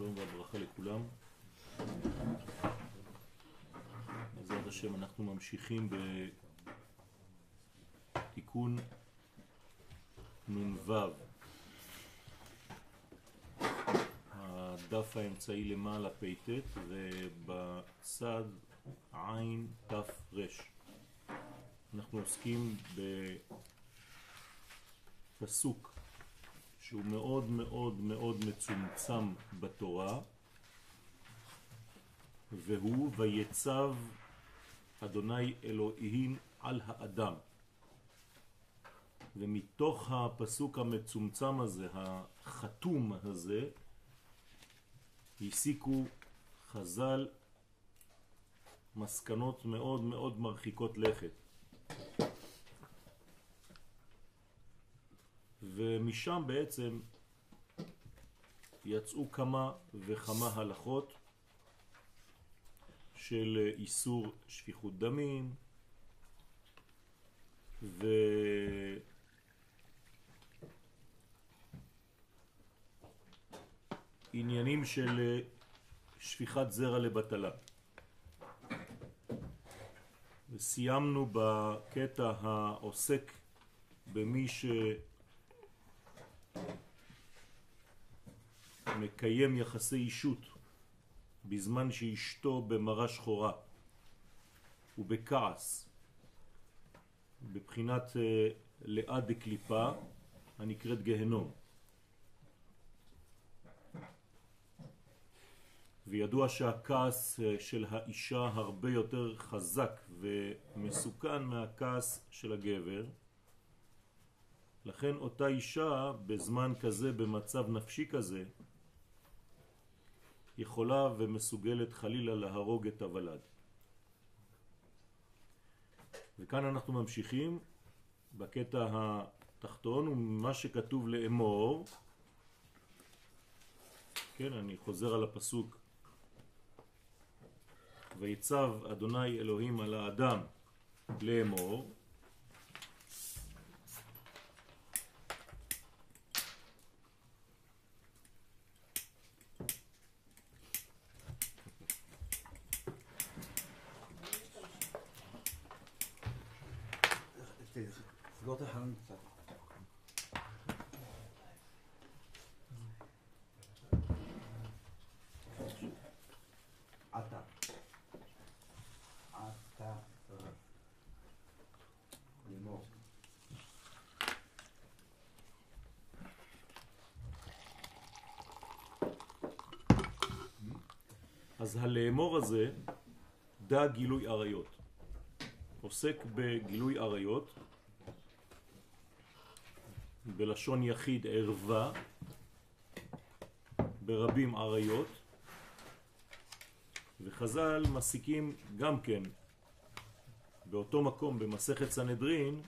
שלום והברכה לכולם. בעזרת השם אנחנו ממשיכים בתיקון נ"ו. הדף האמצעי למעלה פ"ט ובצד עין תף רש. אנחנו עוסקים בפסוק שהוא מאוד מאוד מאוד מצומצם בתורה והוא ויצב אדוני אלוהים על האדם ומתוך הפסוק המצומצם הזה, החתום הזה, הסיקו חז"ל מסקנות מאוד מאוד מרחיקות לכת. ומשם בעצם יצאו כמה וכמה הלכות של איסור שפיכות דמים ועניינים של שפיכת זרע לבטלה. וסיימנו בקטע העוסק במי ש... מקיים יחסי אישות בזמן שאשתו במראה שחורה ובכעס. בבחינת אה, לאה דקליפה הנקראת גהנום. וידוע שהכעס אה, של האישה הרבה יותר חזק ומסוכן מהכעס של הגבר לכן אותה אישה בזמן כזה, במצב נפשי כזה, יכולה ומסוגלת חלילה להרוג את הוולד. וכאן אנחנו ממשיכים בקטע התחתון ומה שכתוב לאמור כן, אני חוזר על הפסוק ויצב אדוני אלוהים על האדם לאמור הלאמור הזה דע גילוי עריות. עוסק בגילוי עריות, בלשון יחיד ערווה, ברבים עריות, וחז"ל מסיקים גם כן באותו מקום במסכת סנהדרין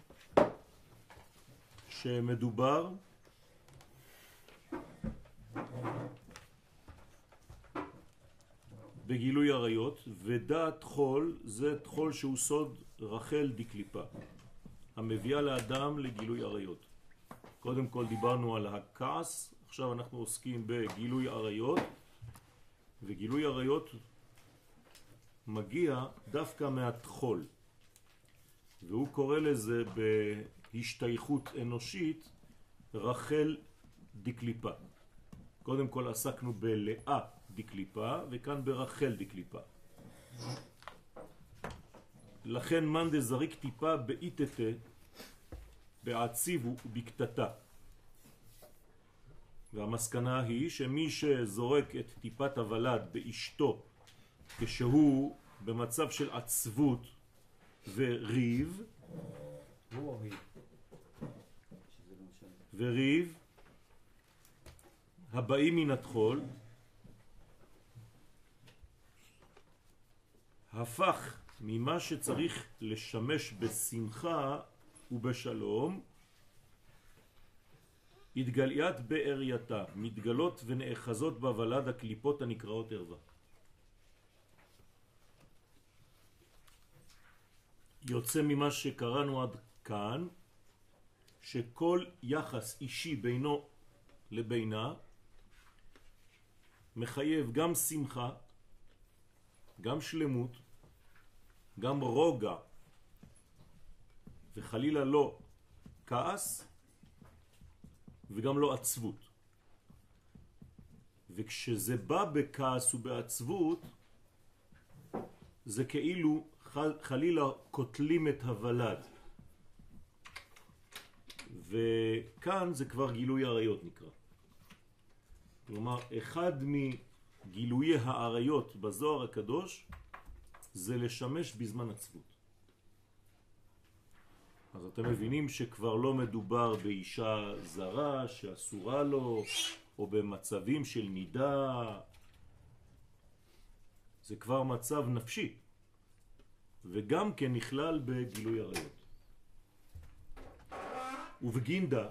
שמדובר בגילוי עריות, ודעת חול זה תחול שהוא סוד רחל דקליפה, המביאה לאדם לגילוי עריות. קודם כל דיברנו על הכעס, עכשיו אנחנו עוסקים בגילוי עריות, וגילוי עריות מגיע דווקא מהתחול, והוא קורא לזה בהשתייכות אנושית רחל דקליפה. קודם כל עסקנו בלאה דקליפה, וכאן ברחל דקליפה. לכן מאן דזריק טיפה באיתתה בעציב ובקטטה. והמסקנה היא שמי שזורק את טיפת הוולד באשתו כשהוא במצב של עצבות וריב וריב הבאים מן התחול הפך ממה שצריך לשמש בשמחה ובשלום התגליית בארייתה, מתגלות ונאחזות בוולד הקליפות הנקראות ערווה. יוצא ממה שקראנו עד כאן, שכל יחס אישי בינו לבינה מחייב גם שמחה, גם שלמות, גם רוגע, וחלילה לא כעס, וגם לא עצבות. וכשזה בא בכעס ובעצבות, זה כאילו חל, חלילה קוטלים את הוולד. וכאן זה כבר גילוי עריות נקרא. כלומר, אחד מגילויי העריות בזוהר הקדוש זה לשמש בזמן עצבות. אז אתם מבינים שכבר לא מדובר באישה זרה שאסורה לו, או במצבים של נידה. זה כבר מצב נפשי, וגם כן נכלל בגילוי עריות. ובגינדה,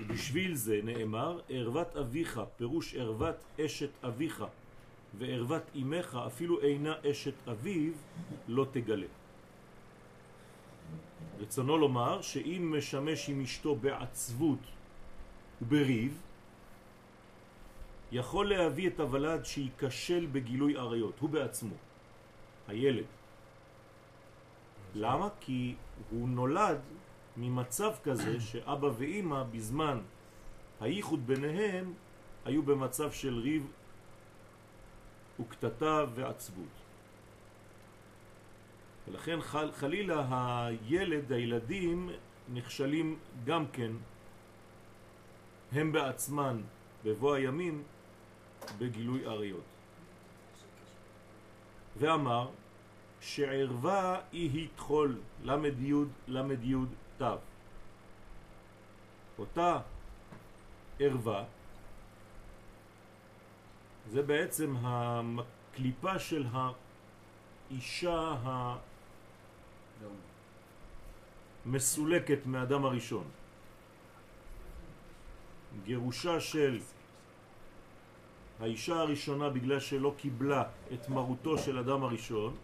ובשביל זה נאמר, ערוות אביך, פירוש ערוות אשת אביך, וערוות אמך, אפילו אינה אשת אביו, לא תגלה. רצונו לומר שאם משמש עם אשתו בעצבות ובריב, יכול להביא את הוולד שייכשל בגילוי עריות, הוא בעצמו, הילד. למה? כי הוא נולד ממצב כזה שאבא ואימא בזמן הייחוד ביניהם היו במצב של ריב וקטטה ועצבות. ולכן חל, חלילה הילד, הילדים, נכשלים גם כן, הם בעצמן, בבוא הימים, בגילוי עריות. ואמר שערבה היא תחול למד יוד למד יוד תו. אותה ערבה זה בעצם הקליפה של האישה המסולקת מאדם הראשון. גירושה של האישה הראשונה בגלל שלא קיבלה את מרותו של אדם הראשון,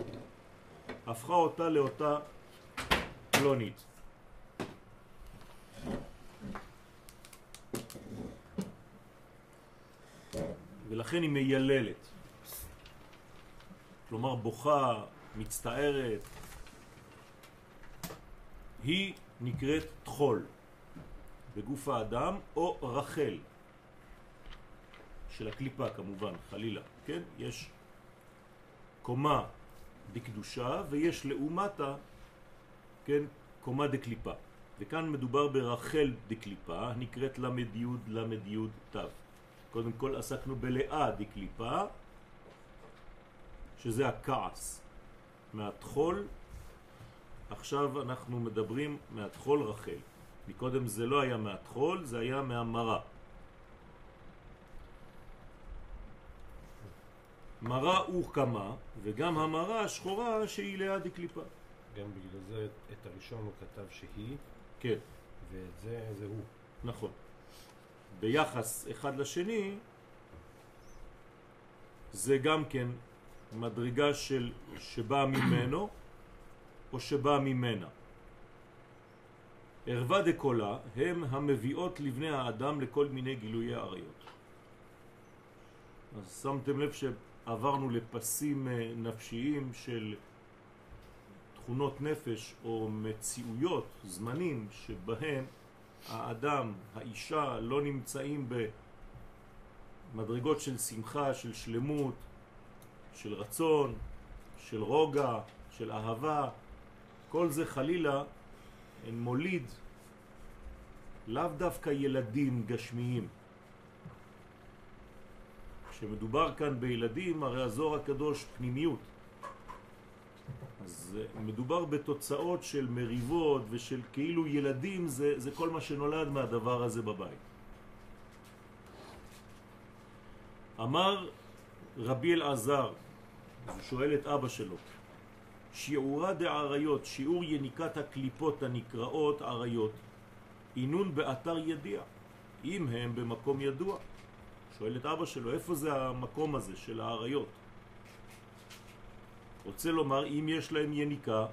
הפכה אותה לאותה פלונית. ולכן היא מייללת. כלומר בוכה, מצטערת. היא נקראת תחול בגוף האדם או רחל. של הקליפה כמובן, חלילה, כן? יש קומה דקדושה ויש לעומתה, כן, קומה דקליפה. וכאן מדובר ברחל דקליפה, נקראת למד יוד למד יוד תו. קודם כל עסקנו בלאה דקליפה, שזה הכעס. מהתחול, עכשיו אנחנו מדברים מהתחול רחל. מקודם זה לא היה מהתחול, זה היה מהמרה. מרה וכמה, וגם המרה השחורה שהיא ליד הקליפה. גם בגלל זה את הראשון הוא כתב שהיא, כן. ואת זה זה הוא. נכון. ביחס אחד לשני, זה גם כן מדרגה של שבאה ממנו או שבאה ממנה. ערווה דקולה הם המביאות לבני האדם לכל מיני גילויי עריות. אז שמתם לב עברנו לפסים אה, נפשיים של תכונות נפש או מציאויות, זמנים, שבהם האדם, האישה, לא נמצאים במדרגות של שמחה, של שלמות, של רצון, של רוגע, של אהבה. כל זה חלילה מוליד לאו דווקא ילדים גשמיים, כשמדובר כאן בילדים, הרי הזוהר הקדוש פנימיות. אז מדובר בתוצאות של מריבות ושל כאילו ילדים, זה, זה כל מה שנולד מהדבר הזה בבית. אמר רבי אלעזר, הוא שואל את אבא שלו, שיעורה דעריות, שיעור יניקת הקליפות הנקראות עריות, עינון באתר ידיע, אם הם במקום ידוע. שואל את אבא שלו, איפה זה המקום הזה של האריות? רוצה לומר, אם יש להם יניקה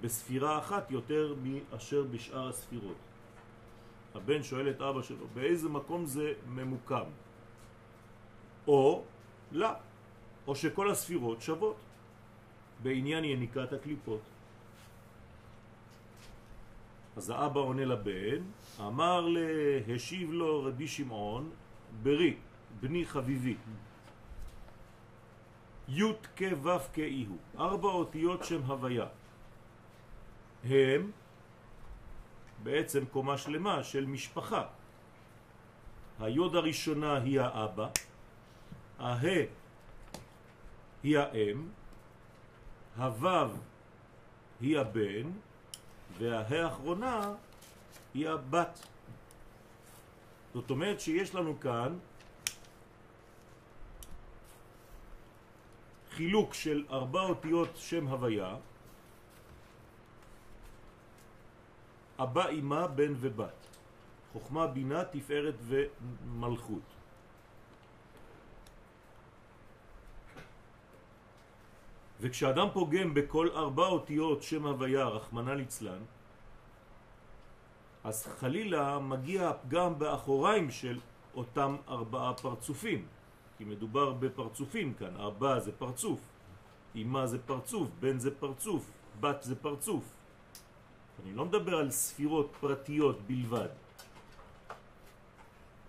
בספירה אחת יותר מאשר בשאר הספירות. הבן שואל את אבא שלו, באיזה מקום זה ממוקם? או לה, או שכל הספירות שוות בעניין יניקת הקליפות. אז האבא עונה לבן, אמר להשיב לו רבי שמעון, ברי, בני חביבי, י' כ' ו' כ' אי הוא, ארבע אותיות שם הוויה. הם בעצם קומה שלמה של משפחה. היוד הראשונה היא האבא, הה היא האם, הוו היא הבן, והה האחרונה היא הבת. זאת אומרת שיש לנו כאן חילוק של ארבע אותיות שם הוויה, אבא, אמא, בן ובת. חוכמה, בינה, תפארת ומלכות. וכשאדם פוגם בכל ארבע אותיות שם הוויה, רחמנה ליצלן, אז חלילה מגיע הפגם באחוריים של אותם ארבעה פרצופים. כי מדובר בפרצופים כאן, אבא זה פרצוף, אמא זה פרצוף, בן זה פרצוף, בת זה פרצוף. אני לא מדבר על ספירות פרטיות בלבד.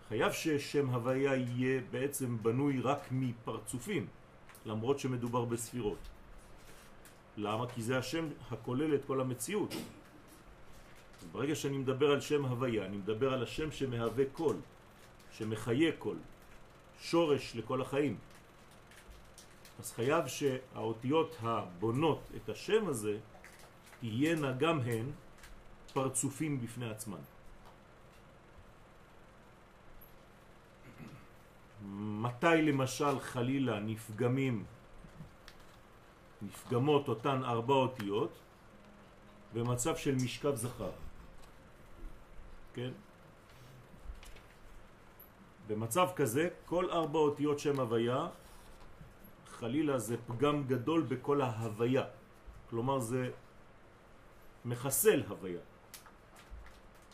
חייב ששם הוויה יהיה בעצם בנוי רק מפרצופים, למרות שמדובר בספירות. למה? כי זה השם הכולל את כל המציאות. ברגע שאני מדבר על שם הוויה, אני מדבר על השם שמהווה קול, שמחיה קול, שורש לכל החיים. אז חייב שהאותיות הבונות את השם הזה תהיינה גם הן פרצופים בפני עצמן. מתי למשל חלילה נפגמים, נפגמות אותן ארבע אותיות במצב של משכב זכר, כן? במצב כזה כל ארבע אותיות שם הוויה חלילה זה פגם גדול בכל ההוויה. כלומר זה מחסל הוויה.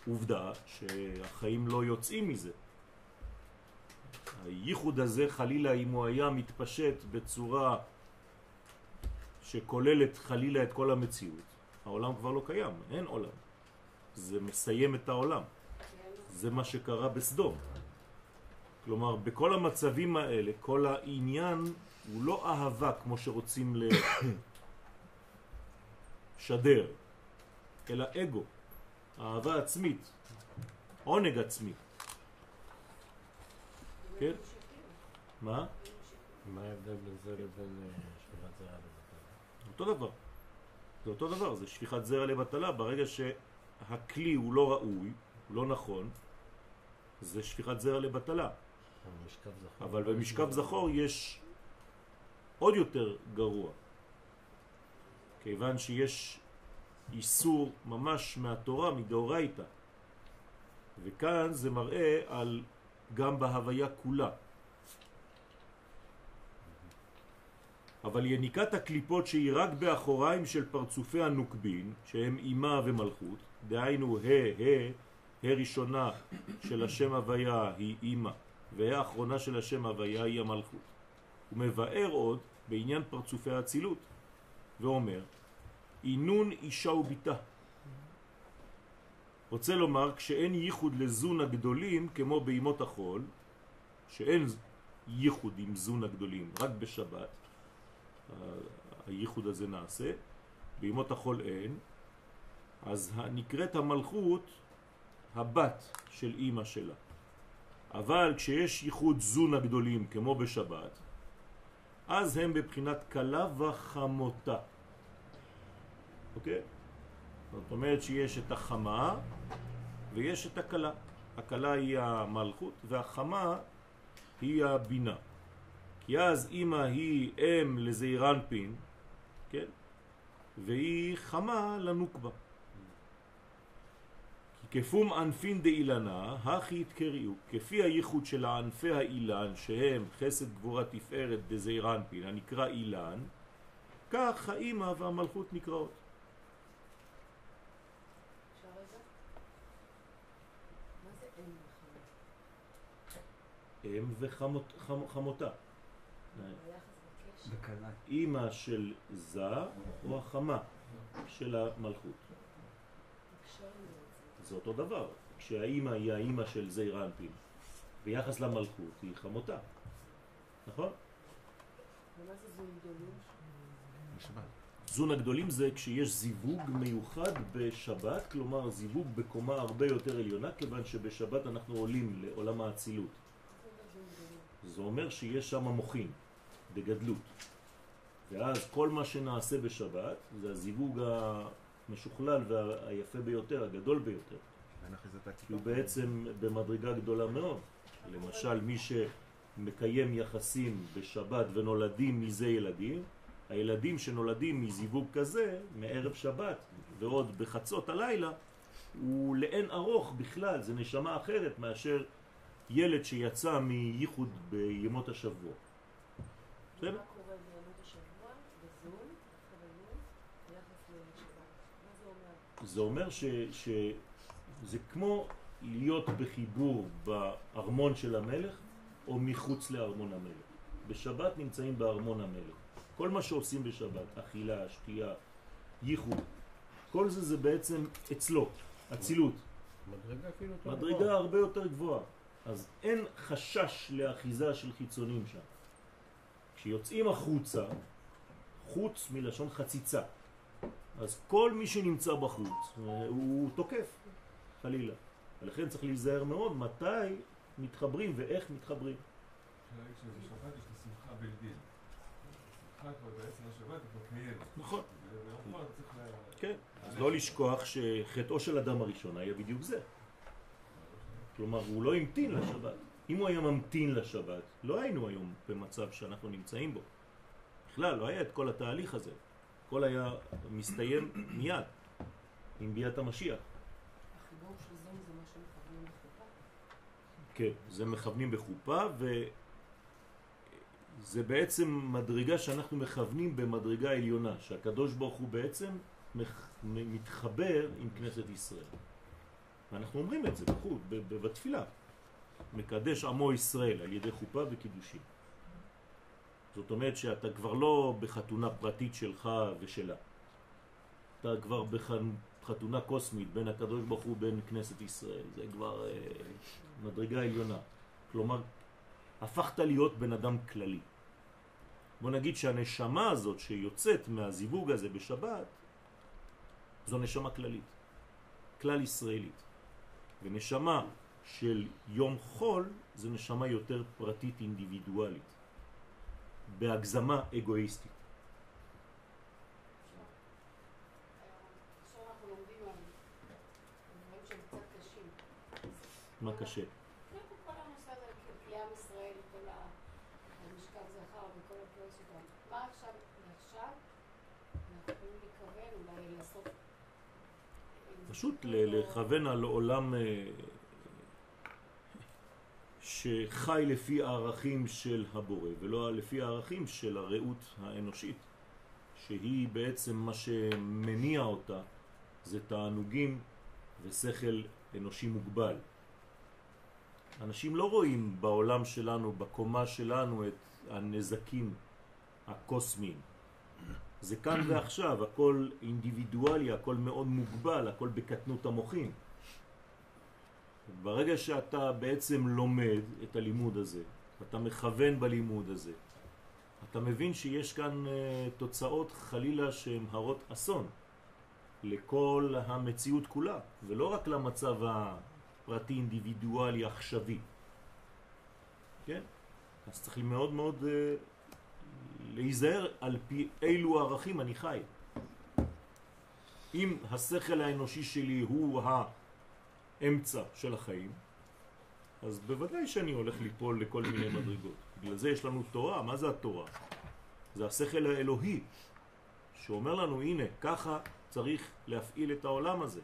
עובדה שהחיים לא יוצאים מזה. הייחוד הזה חלילה אם הוא היה מתפשט בצורה שכוללת חלילה את כל המציאות העולם כבר לא קיים, אין עולם. זה מסיים את העולם. זה מה שקרה בסדום כלומר, בכל המצבים האלה, כל העניין הוא לא אהבה כמו שרוצים לשדר, אלא אגו, אהבה עצמית, עונג עצמי. כן? מה? מה ההבדל בין זה לבין אה, שפיכת זרע לבטלה? אותו דבר. זה אותו דבר, זה שפיכת זרע לבטלה. ברגע שהכלי הוא לא ראוי, הוא לא נכון, זה שפיכת זרע לבטלה. אבל במשכב זכור יש עוד יותר גרוע, כיוון שיש איסור ממש מהתורה, מדאורייתא, וכאן זה מראה על גם בהוויה כולה. אבל יניקת הקליפות שהיא רק באחוריים של פרצופי הנוקבין, שהם אימה ומלכות, דהיינו ה' ה', ה' ראשונה של השם הוויה היא אימה, והאחרונה של השם הוויה היא המלכות. הוא מבאר עוד בעניין פרצופי האצילות, ואומר, אינון אישה וביתה. רוצה לומר, כשאין ייחוד לזון הגדולים כמו בימות החול, שאין ייחוד עם זון הגדולים, רק בשבת, הייחוד הזה נעשה, בימות החול אין, אז נקראת המלכות הבת של אימא שלה. אבל כשיש ייחוד זון הגדולים כמו בשבת, אז הם בבחינת קלה וחמותה. אוקיי? זאת אומרת שיש את החמה ויש את הקלה. הקלה היא המלכות והחמה היא הבינה. כי אז אמא היא אם לזעירנפין, כן? והיא חמה לנוקבה. כפום ענפין דאילנה, הכי יתקריאו, כפי הייחוד של הענפי האילן, שהם חסד גבורה תפארת דזעיר אנפין, הנקרא אילן, כך האימא והמלכות נקראות. אם וחמותה. אימא של זה או החמה של המלכות. זה אותו דבר. כשהאימא היא האימא של זעיר אנפין, ביחס למלכות היא חמותה. נכון? זון גדולים? זון הגדולים זה כשיש זיווג מיוחד בשבת, כלומר זיווג בקומה הרבה יותר עליונה, כיוון שבשבת אנחנו עולים לעולם האצילות. זה אומר שיש שם מוחין, בגדלות. ואז כל מה שנעשה בשבת זה הזיווג המשוכלל והיפה ביותר, הגדול ביותר. הוא בעצם במדרגה גדולה מאוד. למשל, מי שמקיים יחסים בשבת ונולדים מזה ילדים, הילדים שנולדים מזיווג כזה, מערב שבת ועוד בחצות הלילה, הוא לאין ארוך בכלל, זה נשמה אחרת מאשר ילד שיצא מייחוד בימות השבוע. בסדר? מה קורה בימות השבוע, בזון, חברים, ביחס לשבת? מה זה אומר? זה אומר ש, שזה כמו להיות בחיבור בארמון של המלך או מחוץ לארמון המלך. בשבת נמצאים בארמון המלך. כל מה שעושים בשבת, אכילה, שתייה, ייחוד, כל זה זה בעצם אצלו, אצילות. מדרגה אפילו יותר מדרגה גבוהה. הרבה יותר גבוהה. אז אין חשש לאחיזה של חיצונים שם. כשיוצאים החוצה, חוץ מלשון חציצה, אז כל מי שנמצא בחוץ אה, הוא תוקף, חלילה. ולכן צריך להיזהר מאוד מתי מתחברים ואיך מתחברים. נכון. כן. אז לא לשכוח שחטאו של אדם הראשון היה בדיוק זה. כלומר, הוא לא המתין לשבת. אם הוא היה ממתין לשבת, לא היינו היום במצב שאנחנו נמצאים בו. בכלל, לא היה את כל התהליך הזה. הכל היה מסתיים מיד, עם ביאת המשיח. החיבור של זון זה מה שמכוונים בחופה? כן, זה מכוונים בחופה וזה בעצם מדרגה שאנחנו מכוונים במדרגה עליונה, שהקדוש ברוך הוא בעצם מתחבר עם כנסת ישראל. ואנחנו אומרים את זה בחוץ, בתפילה. מקדש עמו ישראל על ידי חופה וקידושים. זאת אומרת שאתה כבר לא בחתונה פרטית שלך ושלה. אתה כבר בחתונה קוסמית בין הקדוש ברוך הוא בין כנסת ישראל. זה כבר אה, מדרגה עליונה. כלומר, הפכת להיות בן אדם כללי. בוא נגיד שהנשמה הזאת שיוצאת מהזיווג הזה בשבת, זו נשמה כללית, כלל ישראלית. ונשמה של יום חול זה נשמה יותר פרטית אינדיבידואלית, בהגזמה אגואיסטית. עכשיו אנחנו לומדים על דברים שהם קצת קשים. מה קשה? פשוט לכוון על עולם אה, שחי לפי הערכים של הבורא ולא לפי הערכים של הרעות האנושית שהיא בעצם מה שמניע אותה זה תענוגים ושכל אנושי מוגבל. אנשים לא רואים בעולם שלנו, בקומה שלנו, את הנזקים הקוסמיים. זה כאן ועכשיו, הכל אינדיבידואלי, הכל מאוד מוגבל, הכל בקטנות המוחים. ברגע שאתה בעצם לומד את הלימוד הזה, אתה מכוון בלימוד הזה, אתה מבין שיש כאן אה, תוצאות חלילה שהן הרות אסון לכל המציאות כולה, ולא רק למצב הפרטי אינדיבידואלי עכשווי. כן? אז צריך מאוד מאוד אה, להיזהר על פי אילו ערכים אני חי. אם השכל האנושי שלי הוא האמצע של החיים, אז בוודאי שאני הולך ליפול לכל מיני מדרגות. בגלל זה יש לנו תורה. מה זה התורה? זה השכל האלוהי, שאומר לנו, הנה, ככה צריך להפעיל את העולם הזה.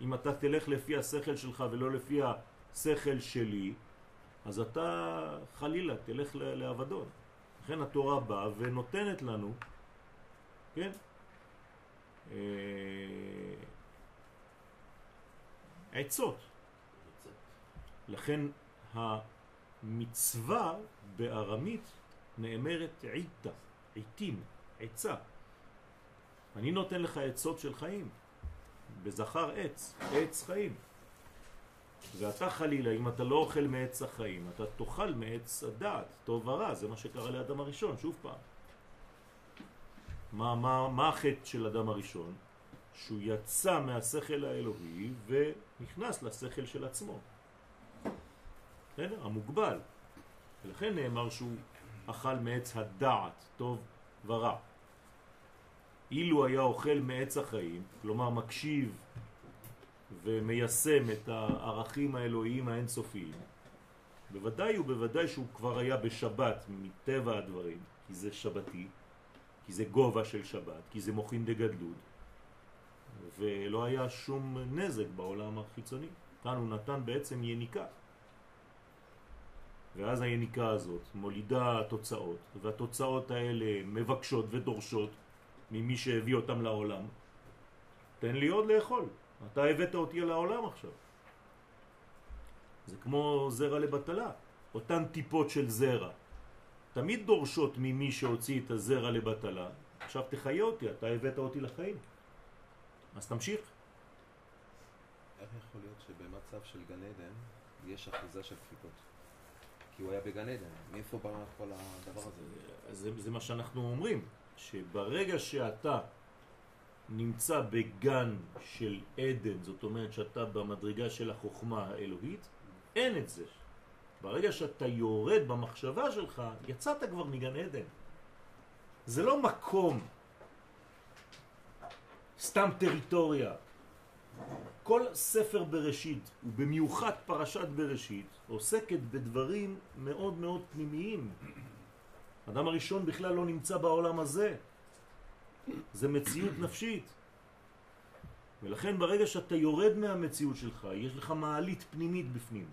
אם אתה תלך לפי השכל שלך ולא לפי השכל שלי, אז אתה חלילה תלך לאבדון. לכן התורה באה ונותנת לנו, כן, אה, עצות. לכן מצווה בארמית נאמרת עיתה, עיתים, עצה. אני נותן לך עצות של חיים. בזכר עץ, עץ חיים. ואתה חלילה, אם אתה לא אוכל מעץ החיים, אתה תאכל מעץ הדעת, טוב ורע, זה מה שקרה לאדם הראשון, שוב פעם. מה, מה, מה החטא של אדם הראשון? שהוא יצא מהשכל האלוהי ונכנס לשכל של עצמו. בסדר? המוגבל. ולכן נאמר שהוא אכל מעץ הדעת, טוב ורע. אילו היה אוכל מעץ החיים, כלומר מקשיב ומיישם את הערכים האלוהיים האינסופיים, בוודאי ובוודאי שהוא כבר היה בשבת מטבע הדברים, כי זה שבתי, כי זה גובה של שבת, כי זה מוכין דגדלות, ולא היה שום נזק בעולם החיצוני. כאן הוא נתן בעצם יניקה. ואז היניקה הזאת מולידה תוצאות, והתוצאות האלה מבקשות ודורשות ממי שהביא אותם לעולם. תן לי עוד לאכול, אתה הבאת אותי לעולם עכשיו. זה כמו זרע לבטלה, אותן טיפות של זרע. תמיד דורשות ממי שהוציא את הזרע לבטלה, עכשיו תחיה אותי, אתה הבאת אותי לחיים. אז תמשיך. איך יכול להיות שבמצב של גן עדן יש אחוזה של דפיקות? כי הוא היה בגן עדן, מאיפה בא כל הדבר הזה? זה, זה מה שאנחנו אומרים, שברגע שאתה נמצא בגן של עדן, זאת אומרת שאתה במדרגה של החוכמה האלוהית, אין את זה. ברגע שאתה יורד במחשבה שלך, יצאת כבר מגן עדן. זה לא מקום, סתם טריטוריה. כל ספר בראשית, ובמיוחד פרשת בראשית, עוסקת בדברים מאוד מאוד פנימיים. אדם הראשון בכלל לא נמצא בעולם הזה. זה מציאות נפשית. ולכן ברגע שאתה יורד מהמציאות שלך, יש לך מעלית פנימית בפנים.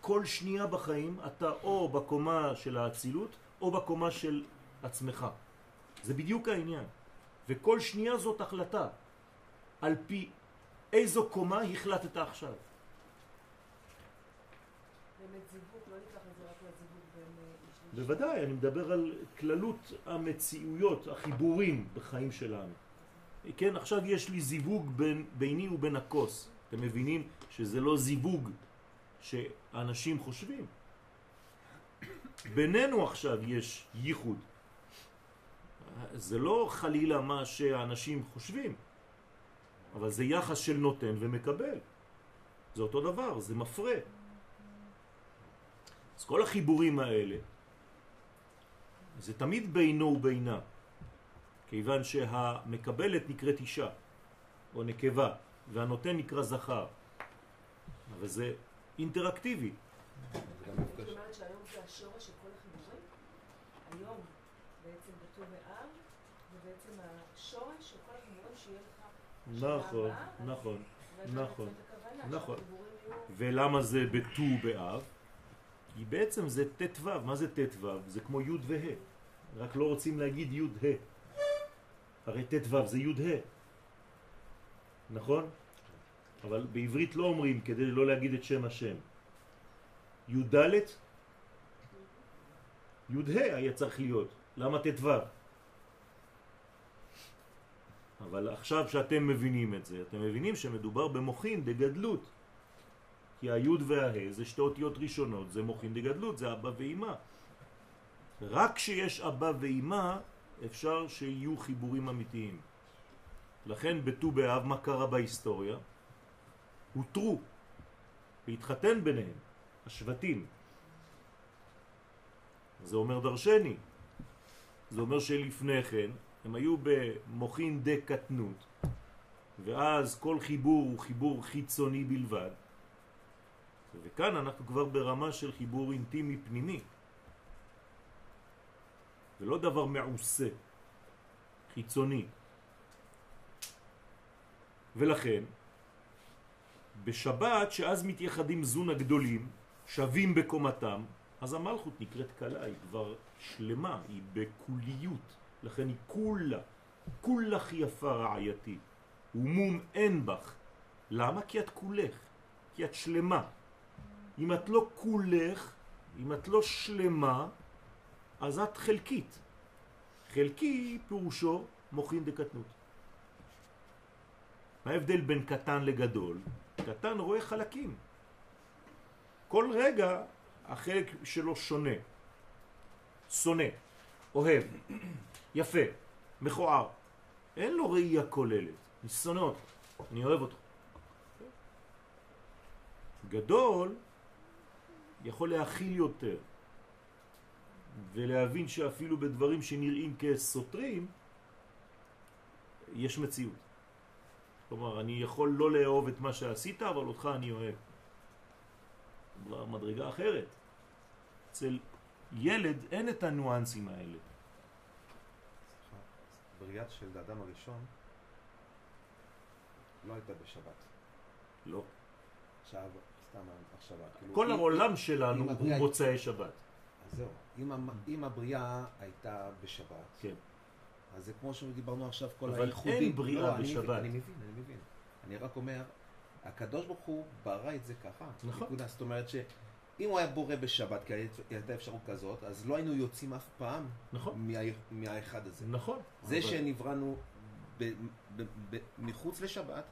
כל שנייה בחיים אתה או בקומה של האצילות או בקומה של עצמך. זה בדיוק העניין. וכל שנייה זאת החלטה. על פי איזו קומה החלטת עכשיו. באמת זיווג, לא ניקח את זה רק לזיווג בין אה. בוודאי, אני מדבר על כללות המציאויות, החיבורים בחיים שלנו. כן, עכשיו יש לי זיווג בין, ביני ובין הכוס. אתם מבינים שזה לא זיווג שאנשים חושבים. בינינו עכשיו יש ייחוד. זה לא חלילה מה שאנשים חושבים, אבל זה יחס של נותן ומקבל. זה אותו דבר, זה מפרה. אז כל החיבורים האלה, זה תמיד בינו ובינה, כיוון שהמקבלת נקראת אישה, או נקבה, והנותן נקרא זכר. אבל זה אינטראקטיבי. זאת. אומרת שהיום זה השורש של כל החיבורים? היום, בעצם בט"ו באב, בעצם השורש של כל החיבורים שיהיה לך שנה נכון, נכון, נכון, נכון. ולמה זה בט"ו באב? כי בעצם זה ט"ו, מה זה ט"ו? זה כמו י' וה', רק לא רוצים להגיד י' ה'. הרי ט"ו זה י' ה', נכון? אבל בעברית לא אומרים כדי לא להגיד את שם השם. י"ד, י"ה היה צריך להיות. למה ט"ו? אבל עכשיו שאתם מבינים את זה, אתם מבינים שמדובר במוחין דגדלות. כי היוד והה זה שתי אותיות ראשונות, זה מוחין דגדלות, זה אבא ואימא. רק כשיש אבא ואימא אפשר שיהיו חיבורים אמיתיים. לכן בט"ו באב מה קרה בהיסטוריה? הותרו להתחתן ביניהם, השבטים. זה אומר דרשני. זה אומר שלפני כן הם היו במוחין דקטנות, ואז כל חיבור הוא חיבור חיצוני בלבד. וכאן אנחנו כבר ברמה של חיבור אינטימי פנימי. זה לא דבר מעושה, חיצוני. ולכן, בשבת, שאז מתייחדים זון הגדולים, שווים בקומתם, אז המלכות נקראת קלה, היא כבר שלמה, היא בקוליות, לכן היא כולה, כולך יפה רעייתי, ומום אין בך. למה? כי את כולך, כי את שלמה. אם את לא כולך, אם את לא שלמה, אז את חלקית. חלקי פירושו מוחין דקטנות. מה ההבדל בין קטן לגדול? קטן רואה חלקים. כל רגע החלק שלו שונה, שונא, אוהב, יפה, מכוער. אין לו ראייה כוללת, אני שונא אותו, אני אוהב אותו. גדול יכול להכיל יותר ולהבין שאפילו בדברים שנראים כסותרים יש מציאות. כלומר, אני יכול לא לאהוב את מה שעשית, אבל אותך אני אוהב. מדרגה אחרת. אצל ילד אין את הניואנסים האלה. סליחה, בריאת של האדם הראשון לא הייתה בשבת. לא. עכשיו, סתם מחשבה. כאילו, כל אם- העולם שלנו הוא הבריאה- מוצאי שבת. אז זהו. אם, אם הבריאה הייתה בשבת, כן. אז זה כמו שדיברנו עכשיו, כל אבל הייחודים. אין בריאה לא, אני בשבת. מבין, אני מבין, אני מבין. אני רק אומר, הקדוש ברוך הוא ברא את זה ככה. נכון. זאת אומרת שאם הוא היה בורא בשבת, כי הייתה אפשרות כזאת, אז לא היינו יוצאים אף פעם נכון, מה, מהאחד הזה. נכון. זה אבל- שנבראנו ב, ב, ב, מחוץ לשבת,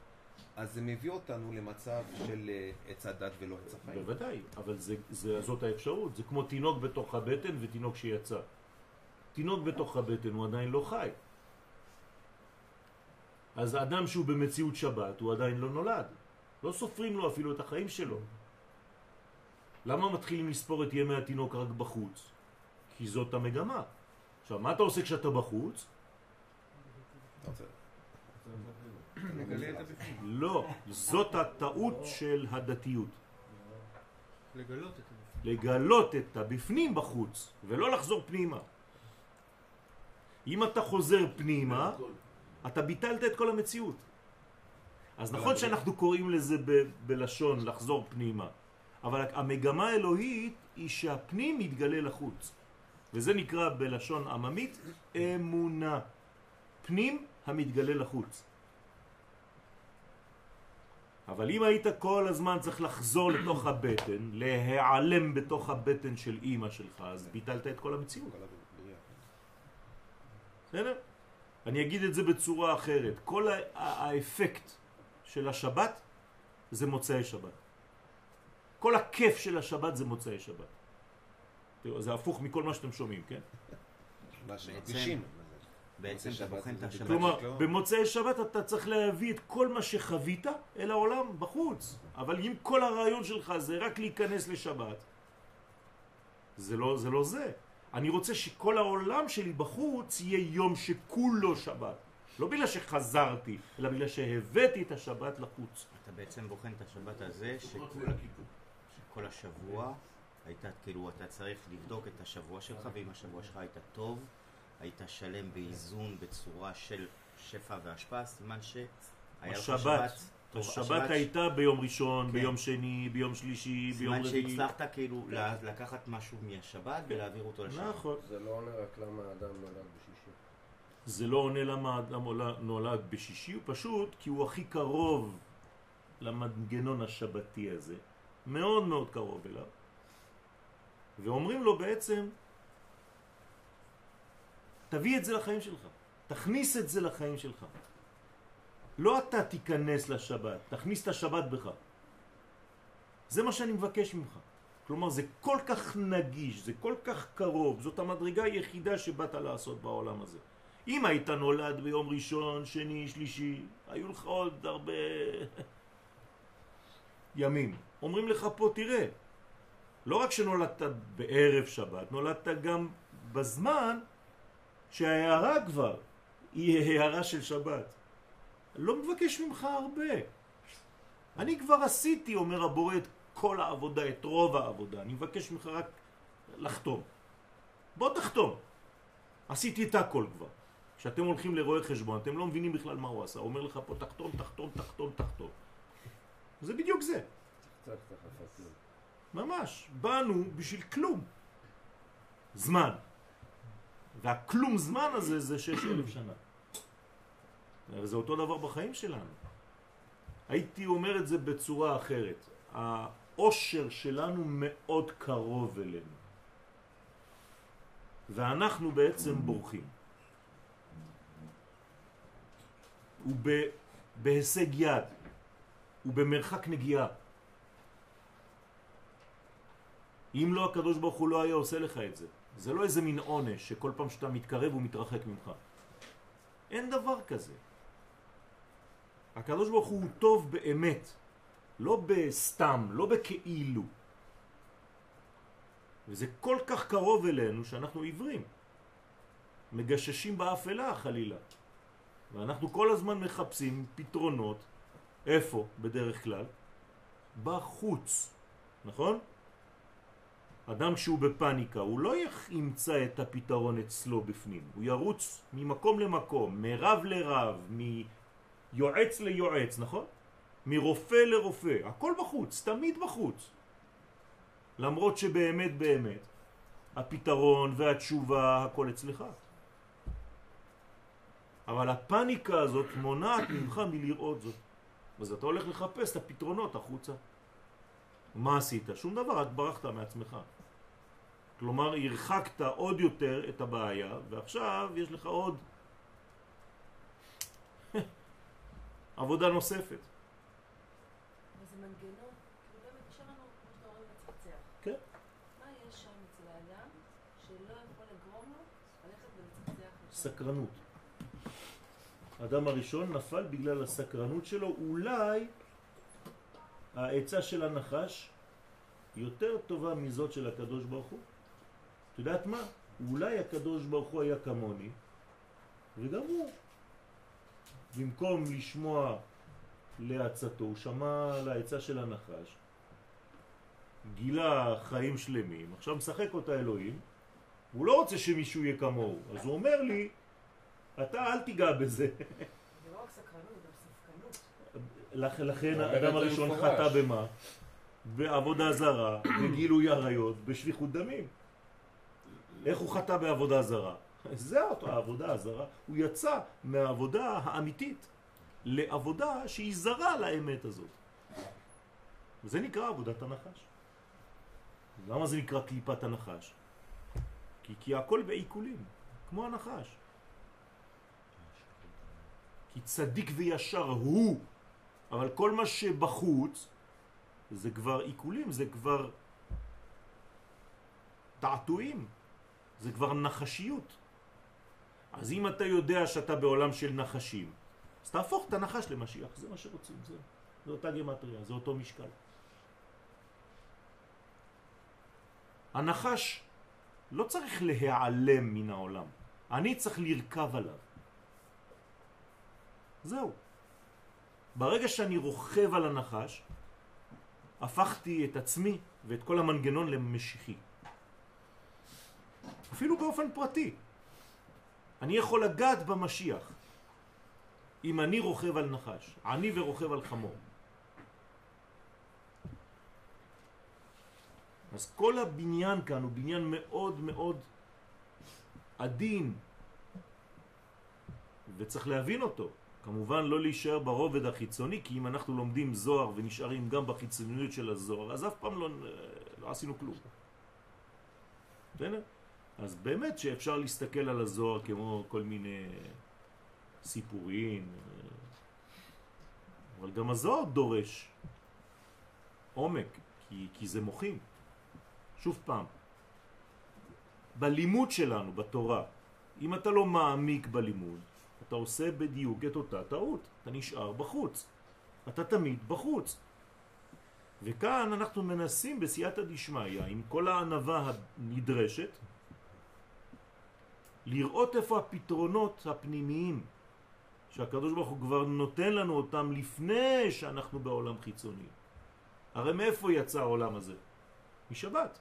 אז זה מביא אותנו למצב של אה, עץ הדת ולא עץ החיים. בוודאי, אבל זה, זה, זאת האפשרות. זה כמו תינוק בתוך הבטן ותינוק שיצא. תינוק בתוך הבטן הוא עדיין לא חי. אז האדם שהוא במציאות שבת הוא עדיין לא נולד. לא סופרים לו אפילו את החיים שלו. למה מתחילים לספור את ימי התינוק רק בחוץ? כי זאת המגמה. עכשיו, מה אתה עושה כשאתה בחוץ? הבפנים. לא, זאת הטעות של הדתיות. לגלות את זה. לגלות את הבפנים בחוץ, ולא לחזור פנימה. אם אתה חוזר פנימה, אתה ביטלת את כל המציאות. אז נכון שאנחנו קוראים לזה בלשון לחזור פנימה, אבל המגמה האלוהית היא שהפנים מתגלה לחוץ. וזה נקרא בלשון עממית אמונה. פנים המתגלה לחוץ. אבל אם היית כל הזמן צריך לחזור לתוך הבטן, להיעלם בתוך הבטן של אימא שלך, אז ביטלת את כל המציאות. בסדר? אני אגיד את זה בצורה אחרת. כל האפקט של השבת זה מוצאי שבת. כל הכיף של השבת זה מוצאי שבת. תראו, זה הפוך מכל מה שאתם שומעים, כן? מה בעצם- שמרגישים. בעצם אתה בוחן את השבת. כלומר, לא. במוצאי שבת אתה צריך להביא את כל מה שחווית אל העולם בחוץ. אבל אם כל הרעיון שלך זה רק להיכנס לשבת, זה לא זה. לא זה. אני רוצה שכל העולם שלי בחוץ יהיה יום שכולו שבת. לא בגלל שחזרתי, אלא בגלל שהבאתי את השבת לחוץ. אתה בעצם בוחן את השבת הזה, שכל, שכל השבוע הייתה, כאילו, אתה צריך לבדוק את השבוע שלך, ואם השבוע שלך היית טוב, היית שלם באיזון, בצורה של שפע והשפעה, סימן שהיה לך שבת. השבת הייתה ביום ראשון, כן. ביום שני, ביום שלישי, ביום סימן רביעי. שהצלחת כאילו לה- לקחת משהו מהשבת ולהעביר אותו לשבת. נכון. זה לא עונה רק למה האדם נולד בשישי. זה לא עונה למה האדם נולד בשישי, הוא פשוט כי הוא הכי קרוב למנגנון השבתי הזה, מאוד מאוד קרוב אליו, ואומרים לו בעצם, תביא את זה לחיים שלך, תכניס את זה לחיים שלך. לא אתה תיכנס לשבת, תכניס את השבת בך. זה מה שאני מבקש ממך. כלומר, זה כל כך נגיש, זה כל כך קרוב, זאת המדרגה היחידה שבאת לעשות בעולם הזה. אם היית נולד ביום ראשון, שני, שלישי, היו לך עוד הרבה ימים. אומרים לך פה, תראה, לא רק שנולדת בערב שבת, נולדת גם בזמן שההערה כבר היא הערה של שבת. לא מבקש ממך הרבה. אני כבר עשיתי, אומר הבורא, את כל העבודה, את רוב העבודה. אני מבקש ממך רק לחתום. בוא תחתום. עשיתי את הכל כבר. כשאתם הולכים לרואה חשבון, אתם לא מבינים בכלל מה הוא עשה. הוא אומר לך פה תחתום, תחתום, תחתום, תחתום. זה בדיוק זה. ממש. באנו בשביל כלום. זמן. והכלום זמן הזה זה שש אלף שנה. וזה אותו דבר בחיים שלנו. הייתי אומר את זה בצורה אחרת. העושר שלנו מאוד קרוב אלינו. ואנחנו בעצם בורחים. הוא בהישג יד, הוא במרחק נגיעה. אם לא הקדוש ברוך הוא לא היה עושה לך את זה. זה לא איזה מין עונש שכל פעם שאתה מתקרב הוא מתרחק ממך. אין דבר כזה. הקדוש ברוך הוא טוב באמת, לא בסתם, לא בכאילו. וזה כל כך קרוב אלינו שאנחנו עיוורים. מגששים באפלה חלילה. ואנחנו כל הזמן מחפשים פתרונות, איפה בדרך כלל? בחוץ, נכון? אדם שהוא בפניקה, הוא לא ימצא את הפתרון אצלו בפנים, הוא ירוץ ממקום למקום, מרב לרב, מיועץ ליועץ, נכון? מרופא לרופא, הכל בחוץ, תמיד בחוץ. למרות שבאמת באמת הפתרון והתשובה הכל אצלך. אבל הפניקה הזאת מונעת ממך מלראות זאת. אז אתה הולך לחפש את הפתרונות החוצה. מה עשית? שום דבר, רק ברחת מעצמך. כלומר, הרחקת עוד יותר את הבעיה, ועכשיו יש לך עוד עבודה נוספת. וזה מנגנון, כאילו באמת קשה לנו, כמו שאתה אומר, לצחצח. כן. מה יש שם אצל האדם שלא יכול לגרום לו ללכת ולצחצח? לשם? סקרנות. האדם הראשון נפל בגלל הסקרנות שלו, אולי העצה של הנחש יותר טובה מזאת של הקדוש ברוך הוא. את יודעת מה? אולי הקדוש ברוך הוא היה כמוני, וגם הוא, במקום לשמוע לעצתו, הוא שמע לעצה של הנחש, גילה חיים שלמים, עכשיו משחק אותה אלוהים, הוא לא רוצה שמישהו יהיה כמוהו, אז הוא אומר לי, אתה אל תיגע בזה. זה לא רק סקרנות, לכן האדם הראשון. חטא במה? בעבודה זרה, בגילוי עריות, בשפיכות דמים. איך הוא חטא בעבודה זרה? זה אותו העבודה הזרה. הוא יצא מהעבודה האמיתית לעבודה שהיא זרה לאמת הזאת. וזה נקרא עבודת הנחש. למה זה נקרא קליפת הנחש? כי, כי הכל בעיכולים, כמו הנחש. כי צדיק וישר הוא, אבל כל מה שבחוץ זה כבר עיכולים, זה כבר תעתועים, זה כבר נחשיות. אז אם אתה יודע שאתה בעולם של נחשים, אז תהפוך את הנחש למשיח, זה מה שרוצים, זה, זה אותה גמטריה, זה אותו משקל. הנחש לא צריך להיעלם מן העולם, אני צריך לרכב עליו. זהו. ברגע שאני רוכב על הנחש, הפכתי את עצמי ואת כל המנגנון למשיחי. אפילו באופן פרטי. אני יכול לגעת במשיח אם אני רוכב על נחש, אני ורוכב על חמור. אז כל הבניין כאן הוא בניין מאוד מאוד עדין וצריך להבין אותו. כמובן לא להישאר ברובד החיצוני, כי אם אנחנו לומדים זוהר ונשארים גם בחיצוניות של הזוהר, אז אף פעם לא, לא עשינו כלום. בסדר? אז באמת שאפשר להסתכל על הזוהר כמו כל מיני סיפורים, אבל גם הזוהר דורש עומק, כי, כי זה מוחים. שוב פעם, בלימוד שלנו, בתורה, אם אתה לא מעמיק בלימוד, אתה עושה בדיוק את אותה טעות, אתה נשאר בחוץ, אתה תמיד בחוץ. וכאן אנחנו מנסים בסייעתא דשמיא, עם כל הענבה הנדרשת, לראות איפה הפתרונות הפנימיים שהקדוש ברוך הוא כבר נותן לנו אותם לפני שאנחנו בעולם חיצוני. הרי מאיפה יצא העולם הזה? משבת.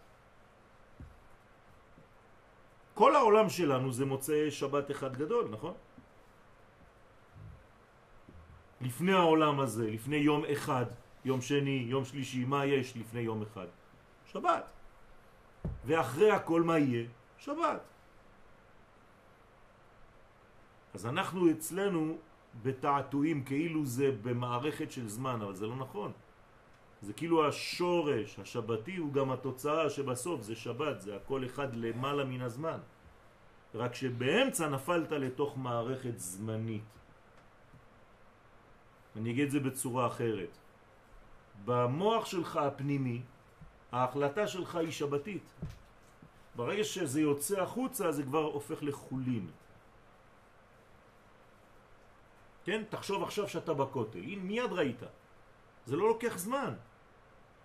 כל העולם שלנו זה מוצא שבת אחד גדול, נכון? לפני העולם הזה, לפני יום אחד, יום שני, יום שלישי, מה יש לפני יום אחד? שבת. ואחרי הכל מה יהיה? שבת. אז אנחנו אצלנו בתעתועים כאילו זה במערכת של זמן, אבל זה לא נכון. זה כאילו השורש השבתי הוא גם התוצאה שבסוף זה שבת, זה הכל אחד למעלה מן הזמן. רק שבאמצע נפלת לתוך מערכת זמנית. אני אגיד את זה בצורה אחרת. במוח שלך הפנימי, ההחלטה שלך היא שבתית. ברגע שזה יוצא החוצה זה כבר הופך לחולין. כן? תחשוב עכשיו שאתה בכותל, הנה מיד ראית. זה לא לוקח זמן.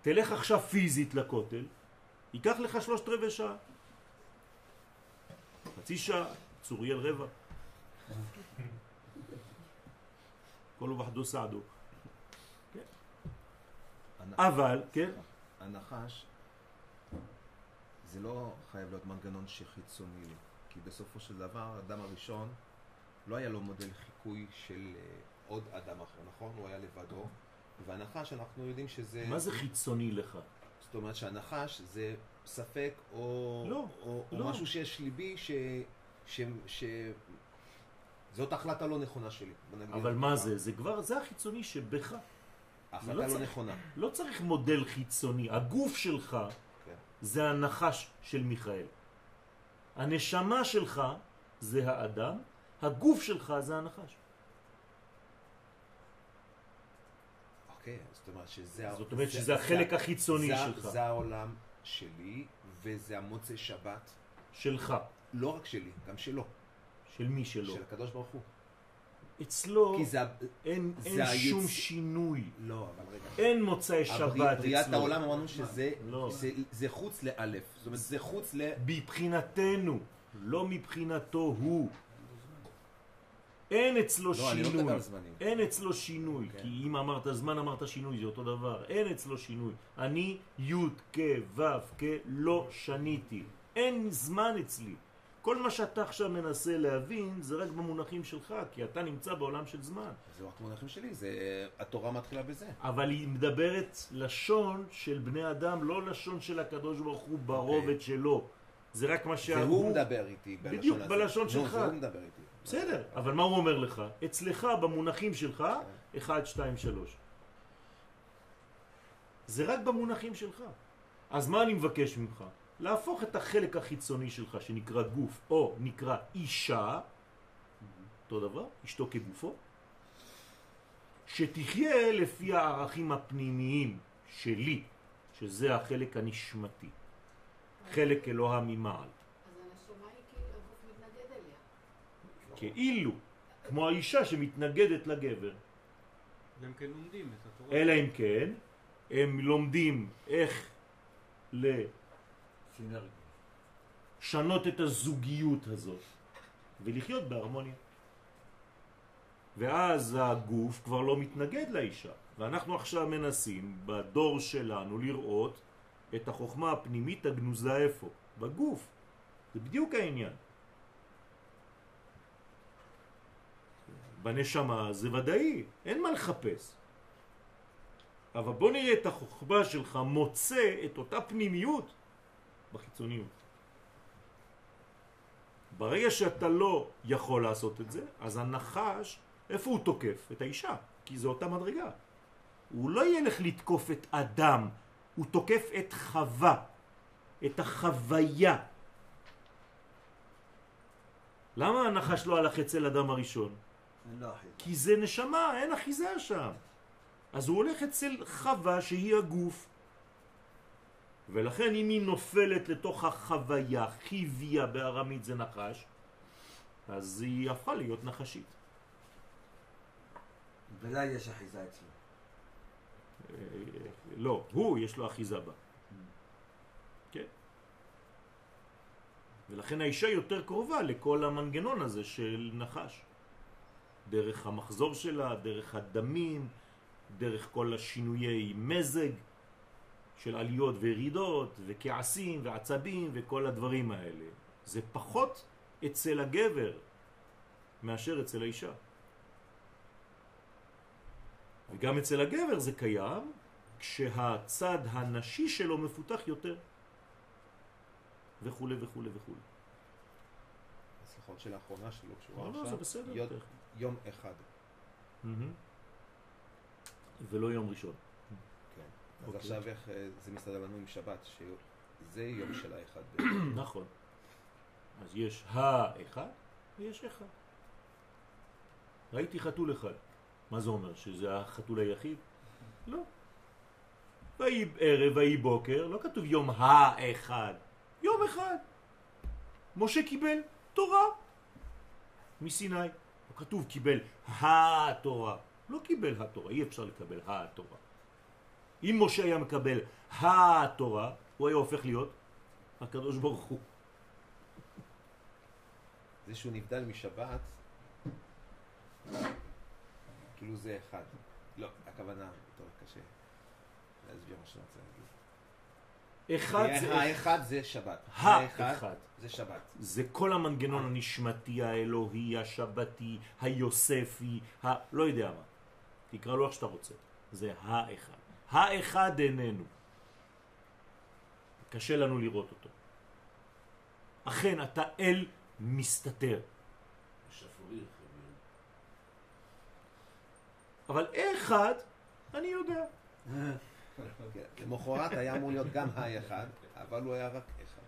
תלך עכשיו פיזית לכותל, ייקח לך שלושת רבעי שעה. חצי שעה, צוריאל רבע. כל ובחדו סעדו. אבל, כן, הנחש זה לא חייב להיות מנגנון שחיצוני לי, כי בסופו של דבר, האדם הראשון, לא היה לו מודל חיקוי של אה, עוד אדם אחר, נכון? הוא היה לבדו, והנחש, אנחנו יודעים שזה... מה זה חיצוני לך? זאת אומרת שהנחש זה ספק או, לא, או, או לא. משהו שיש ליבי ש... ש... ש... זאת החלטה לא נכונה שלי. אבל מה. זה? זה כבר, זה החיצוני שבך. החלטה לא לא, צריך- נכונה. לא צריך מודל חיצוני. הגוף שלך כן. זה הנחש של מיכאל. הנשמה שלך זה האדם, הגוף שלך זה הנחש. אוקיי, זאת אומרת שזה... זאת אומרת זה- שזה החלק החיצוני שלך. זה העולם שלי, וזה המוצאי שבת, שלך. לא רק שלי, גם שלו, של מי שלא. של הקדוש ברוך הוא. אצלו כי זה... אין, זה אין היצ- שום שינוי. לא, אבל רגע. אין מוצאי שבת הברי- אצלו. בריאת העולם אמרנו שזה לא. זה- זה חוץ לאלף. זאת אומרת, זה חוץ ל... מבחינתנו, לא מבחינתו הוא. אין אצלו לא, לא שינוי. זמנים. אין אצלו שינוי, כן. כי אם אמרת זמן אמרת שינוי, זה אותו דבר. אין אצלו שינוי. אני י' כ' ו' כ' לא שניתי. אין זמן אצלי. כל מה שאתה עכשיו מנסה להבין זה רק במונחים שלך, כי אתה נמצא בעולם של זמן. זה רק מונחים שלי, זה... התורה מתחילה בזה. אבל היא מדברת לשון של בני אדם, לא לשון של הקדוש ברוך הוא ברובד שלו. זה רק מה זה שההוא... הוא מדבר איתי בלשון בדיוק, הזה. בלשון לא, שלך. זה הוא מדבר איתי. בסדר, אבל מה הוא אומר לך? אצלך, במונחים שלך, 1, 2, 3. זה רק במונחים שלך. אז מה אני מבקש ממך? להפוך את החלק החיצוני שלך, שנקרא גוף, או נקרא אישה, אותו דבר, אשתו כגופו, שתחיה לפי הערכים הפנימיים שלי, שזה החלק הנשמתי, חלק אלוה ממעל. כאילו. כאילו, כמו האישה שמתנגדת לגבר. גם כן לומדים את התורה. אלא אם כן, הם לומדים איך סינרגיה. לשנות את הזוגיות הזאת ולחיות בהרמוניה. ואז הגוף כבר לא מתנגד לאישה. ואנחנו עכשיו מנסים בדור שלנו לראות את החוכמה הפנימית הגנוזה איפה? בגוף. זה בדיוק העניין. בנשמה זה ודאי, אין מה לחפש. אבל בוא נראה את החוכמה שלך מוצא את אותה פנימיות בחיצוניות. ברגע שאתה לא יכול לעשות את זה, אז הנחש, איפה הוא תוקף? את האישה, כי זו אותה מדרגה. הוא לא ילך לתקוף את אדם, הוא תוקף את חווה, את החוויה. למה הנחש לא הלך אצל אדם הראשון? כי זה נשמה, אין אחיזה שם. אז הוא הולך אצל חווה שהיא הגוף. ולכן אם היא נופלת לתוך החוויה, חיוויה בארמית זה נחש, אז היא הפכה להיות נחשית. ולה יש אחיזה אצלו. אה, לא, הוא יש לו אחיזה בה. כן. ולכן האישה יותר קרובה לכל המנגנון הזה של נחש. דרך המחזור שלה, דרך הדמים, דרך כל השינויי מזג של עליות וירידות וכעסים ועצבים וכל הדברים האלה. זה פחות אצל הגבר מאשר אצל האישה. וגם אצל הגבר זה קיים כשהצד הנשי שלו מפותח יותר וכו' וכו' וכו'. סליחה, עוד שאלה אחרונה שלא קשורה לא, לא, עכשיו. זה בסדר. יום אחד. מהמם. ולא יום ראשון. אז אוקיי. עכשיו איך אה, זה מסתדר לנו עם שבת, שזה יום של האחד. נכון. אז יש האחד ויש אחד. ראיתי חתול אחד. מה זה אומר? שזה החתול היחיד? לא. ויהי ערב ויהי בוקר, לא כתוב יום האחד, יום אחד. משה קיבל תורה מסיני. לא כתוב קיבל התורה. לא קיבל התורה, אי אפשר לקבל התורה. אם משה היה מקבל התורה, הוא היה הופך להיות הקדוש ברוך הוא. זה שהוא נבדל משבת, כאילו זה אחד. לא, הכוונה, טוב, קשה להסביר מה שאני רוצה להגיד. אחד זה האחד זה שבת. האחד. זה שבת. זה כל המנגנון הנשמתי, האלוהי, השבתי, היוספי, ה... לא יודע מה. תקרא לו איך שאתה רוצה. זה האחד. האחד איננו. קשה לנו לראות אותו. אכן, אתה אל מסתתר. אבל אחד, אני יודע. כן, למחרת היה אמור להיות גם האחד, אבל הוא היה רק אחד.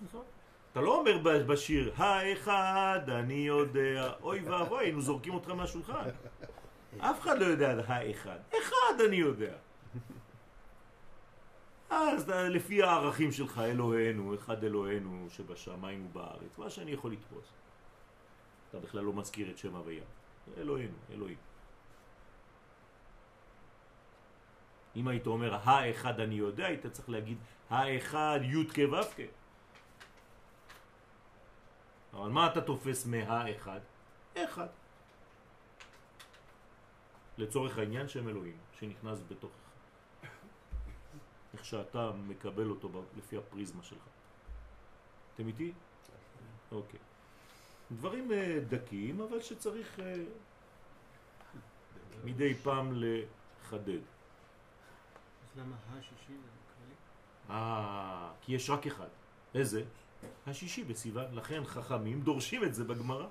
נכון. אתה לא אומר בשיר, האחד, אני יודע, אוי ואבוי, היינו זורקים אותך מהשולחן. אף אחד לא יודע האחד. אחד אני יודע. אז אתה- לפי הערכים שלך, אלוהינו, אחד אלוהינו שבשמיים ובארץ, מה שאני יכול לתפוס. אתה בכלל לא מזכיר את שם הוויה. אלוהינו, אלוהים. אם היית אומר האחד אני יודע, היית צריך להגיד האחד י' כ' ו' כ'. אבל מה אתה תופס מהאחד? אחד. לצורך העניין שם אלוהים, שנכנס בתוכך. איך שאתה מקבל אותו לפי הפריזמה שלך. אתם איתי? אוקיי. דברים אה, דקים, אבל שצריך אה, מדי פעם לחדד. אז למה השישי זה כללי? אה, כי יש רק אחד. איזה? השישי בסיוון. לכן חכמים דורשים את זה בגמרא.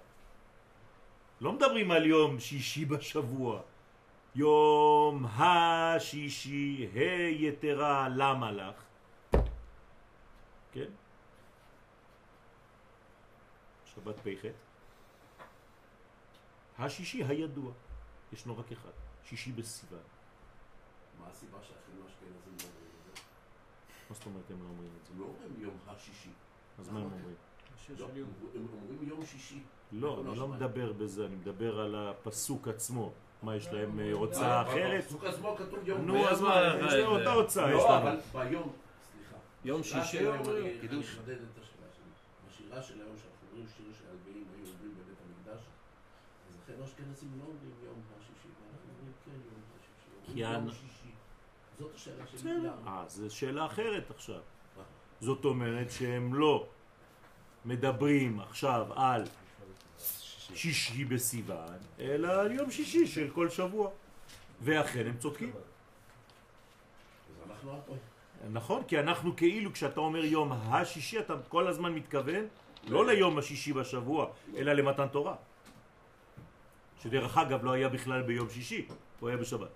לא מדברים על יום שישי בשבוע. יום השישי, ה' יתרה, למה לך? כן? שבת פ"ח. השישי הידוע. ישנו רק אחד. שישי בסיוון. מה הסיבה שאחינו האשכנזים לא אומרים את זה? מה זאת אומרת הם לא אומרים את זה? הם לא אומרים יום השישי. אז מה הם אומרים? לא. הם אומרים יום שישי. לא, לא אני לא. מדבר בזה, אני מדבר על הפסוק עצמו. מה, יש להם אה, לא, הוצאה אחרת? בפסוק עצמו כתוב יום נו, אז מה, יש להם אותה הוצאה, יש לא, לנו. אבל ביום, סליחה. יום שישי אומרים, אני- אני קידוש. אחדד את השאלה שלי. בשירה של היום שאנחנו אומרים שיר שהלוויים היו אומרים בבית המקדש, אז אחינו האשכנזים לא אומרים יום השישי, ואנחנו אומרים כן יום השישי. יום שישי. זאת השאלה שלי. אה, זו שאלה אחרת עכשיו. זאת אומרת שהם לא מדברים עכשיו על שישי בסיוון, אלא על יום שישי של כל שבוע. ואכן הם צודקים. נכון, כי אנחנו כאילו, כשאתה אומר יום השישי, אתה כל הזמן מתכוון לא ליום השישי בשבוע, אלא למתן תורה. שדרך אגב לא היה בכלל ביום שישי, הוא היה בשבת.